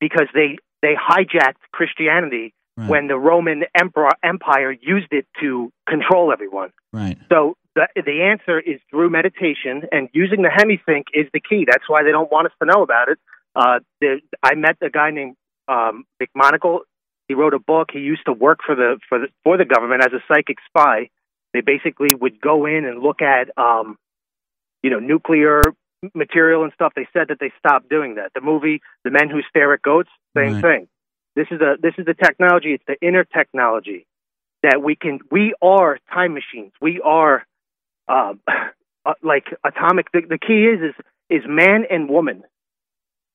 because they they hijacked Christianity when the Roman emperor empire used it to control everyone. Right. So the the answer is through meditation and using the hemisync is the key. That's why they don't want us to know about it. Uh, the, I met a guy named um, McMoneagle. He wrote a book. He used to work for the for the for the government as a psychic spy. They basically would go in and look at um, you know nuclear material and stuff. They said that they stopped doing that. The movie The Men Who Stare at Goats, same Right. thing. This is a this is the technology. It's the inner technology that we can. We are time machines. We are um, uh, like atomic. The, the key is is is man and woman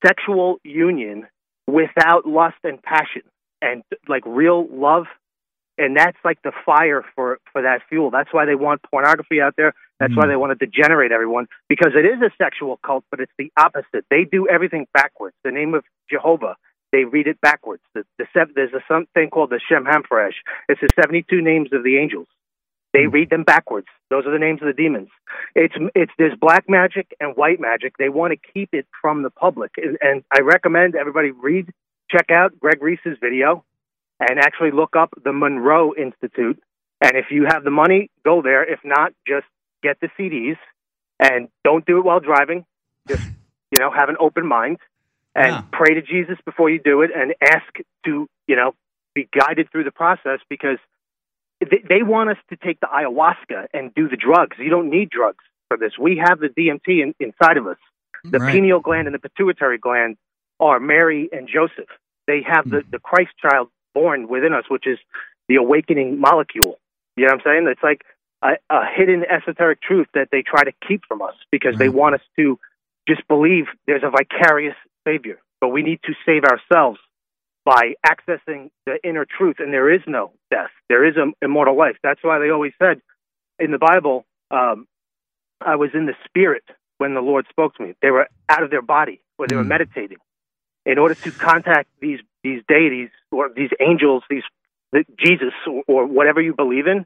sexual union without lust and passion and like real love and that's like the fire for for that fuel. That's why they want pornography out there. That's why mm. they want to degenerate everyone because it is a sexual cult but it's the opposite. They do everything backwards. The name of jehovah they read it backwards. The, the sev- there's a something called the shem hamfresh it's the 72 names of the angels. They mm. read them backwards. Those are the names of the demons. It's it's there's black magic and white magic. They want to keep it from the public, and, and I recommend everybody read, check out Greg Reese's video, and actually look up the Monroe Institute. And if you have the money, go there. If not, just get the CDs and don't do it while driving. Just you know, have an open mind and pray to Jesus before you do it, and ask to you know be guided through the process because they, they want us to take the ayahuasca and do the drugs. You don't need drugs for this. We have the DMT in, inside of us. The Right. pineal gland and the pituitary gland are Mary and Joseph. They have the, hmm. the Christ child born within us, which is the awakening molecule. You know what I'm saying? It's like a, a hidden esoteric truth that they try to keep from us because they want us to just believe there's a vicarious savior. But we need to save ourselves by accessing the inner truth, and there is no death. There is an immortal life. That's why they always said in the Bible, um, I was in the spirit when the Lord spoke to me. They were out of their body or they were meditating. In order to contact these these deities or these angels, these Jesus or, whatever you believe in,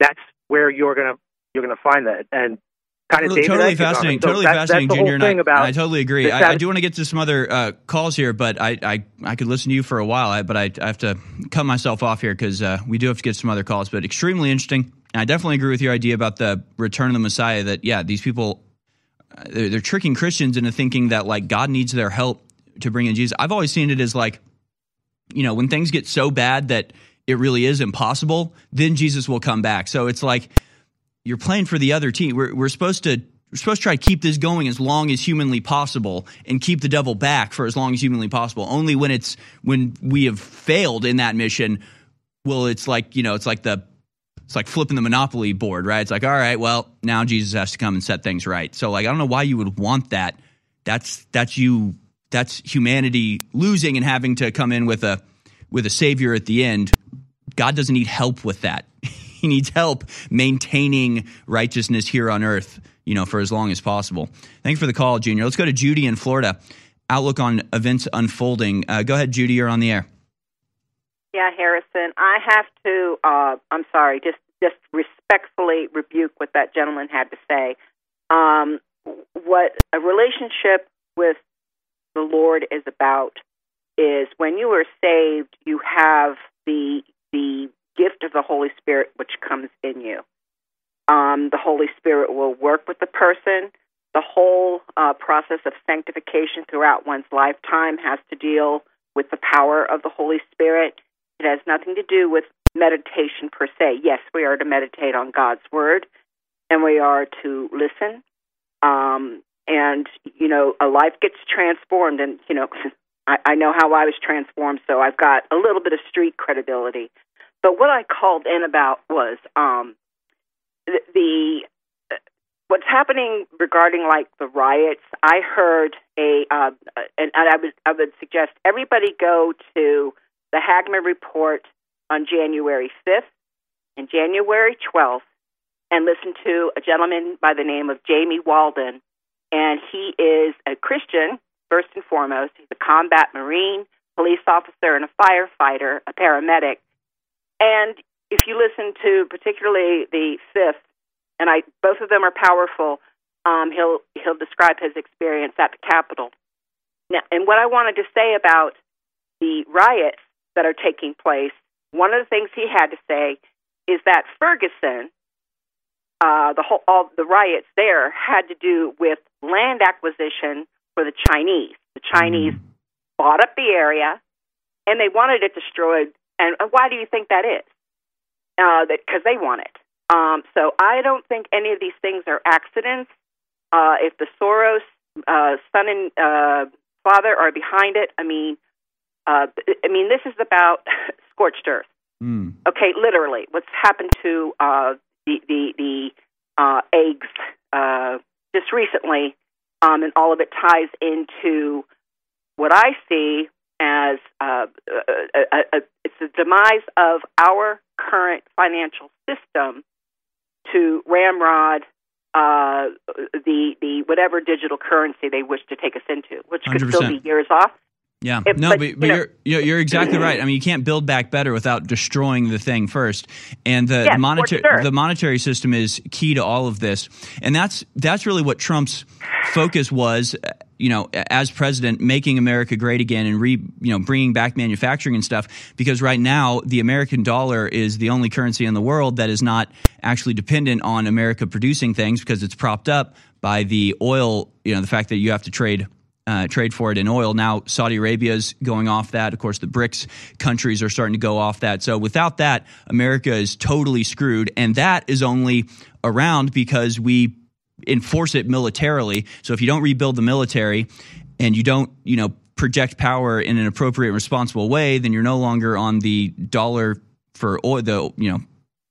that's where you're gonna you're gonna find that. And kind of Totally, David totally Icke is on it. fascinating. So totally that's, fascinating, that's the whole Junior. And I, I totally agree. I, I do want to get to some other uh, calls here, but I, I, I could listen to you for a while. I, but I, I have to cut myself off here because uh, we do have to get some other calls. But extremely interesting. And I definitely agree with your idea about the return of the Messiah. That yeah, these people uh, they're, they're tricking Christians into thinking that like God needs their help to bring in Jesus. I've always seen it as like you know, when things get so bad that it really is impossible, then Jesus will come back. So it's like you're playing for the other team. We're, we're supposed to we're supposed to try to keep this going as long as humanly possible and keep the devil back for as long as humanly possible. Only when it's when we have failed in that mission, well, it's like you know, it's like the it's like flipping the monopoly board, right? It's like, all right, well, now Jesus has to come and set things right. So like I don't know why you would want that. That's that's you that's humanity losing and having to come in with a with a savior at the end. God doesn't need help with that. he needs help maintaining righteousness here on earth, you know, for as long as possible. Thanks for the call, Junior. Let's go to Judy in Florida. Outlook on events unfolding. Uh, go ahead, Judy. You're on the air. Yeah, Harrison, I have to. Uh, I'm sorry, just just respectfully rebuke what that gentleman had to say. Um, what a relationship with the Lord is about is when you are saved, you have the the gift of the Holy Spirit which comes in you. Um, the Holy Spirit will work with the person. The whole uh, process of sanctification throughout one's lifetime has to deal with the power of the Holy Spirit. It has nothing to do with meditation per se. Yes, we are to meditate on God's Word and we are to listen. Um, and, you know, a life gets transformed. And, you know, I, I know how I was transformed, so I've got a little bit of street credibility. But what I called in about was um, the, the what's happening regarding like the riots. I heard a, uh, and, and I would I would suggest everybody go to the Hagmann report on January fifth and January twelfth, and listen to a gentleman by the name of Jamie Walden, and he is a Christian first and foremost. He's a combat marine, police officer, and a firefighter, a paramedic. And if you listen to particularly the fifth, and I both of them are powerful, um, he'll he'll describe his experience at the Capitol. Now, and what I wanted to say about the riots that are taking place, one of the things he had to say is that Ferguson, uh, the whole all the riots there had to do with land acquisition for the Chinese. The Chinese bought up the area, and they wanted it destroyed. And why do you think that is? Uh, that because they want it. Um, so I don't think any of these things are accidents. Uh, if the Soros uh, son and uh, father are behind it, I mean, uh, I mean, this is about scorched earth. Okay, literally, what's happened to uh, the the the uh, eggs uh, just recently, um, and all of it ties into what I see as uh, a, a, a, it's the demise of our current financial system to ramrod uh, the the whatever digital currency they wish to take us into, which could still 100%. be years off. Yeah, If- no, but, but, you but you're, you're you're exactly right. I mean, you can't build back better without destroying the thing first. And the Yes, for monetary sure. the monetary system is key to all of this. And that's that's really what Trump's focus was. uh, You know, as president, making America great again and re you know bringing back manufacturing and stuff. Because right now, the American dollar is the only currency in the world that is not actually dependent on America producing things because it's propped up by the oil. You know, the fact that you have to trade uh, trade for it in oil. Now Saudi Arabia is going off that. Of course, the BRICS countries are starting to go off that. So without that, America is totally screwed, and that is only around because we enforce it militarily. So if you don't rebuild the military and you don't, you know, project power in an appropriate, and responsible way, then you're no longer on the dollar for oil, the you know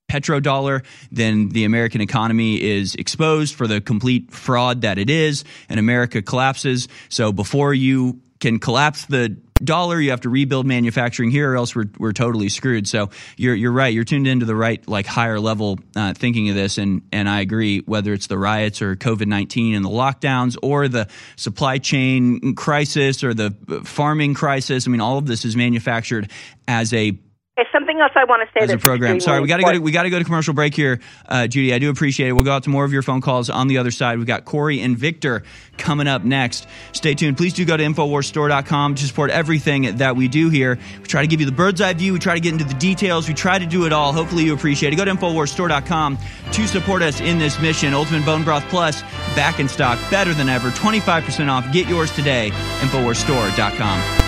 petrodollar, then the American economy is exposed for the complete fraud that it is, and America collapses. So before you can collapse the dollar, you have to rebuild manufacturing here, or else we're, we're totally screwed. So you're you're right. You're tuned into the right like higher level uh, thinking of this, and and I agree. Whether it's the riots or COVID nineteen and the lockdowns, or the supply chain crisis or the farming crisis, I mean, all of this is manufactured as a Something else I want to say as a program. Sorry, we got to go. To, we got to go to commercial break here, uh, Judy. I do appreciate it. We'll go out to more of your phone calls on the other side. We've got Corey and Victor coming up next. Stay tuned. Please do go to infowarsstore.com to support everything that we do here. We try to give you the bird's eye view. We try to get into the details. We try to do it all. Hopefully, you appreciate it. Go to infowarsstore.com to support us in this mission. Ultimate Bone Broth Plus back in stock, better than ever. Twenty five percent off. Get yours today. Infowarsstore.com.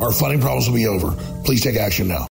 our funding problems will be over. Please take action now.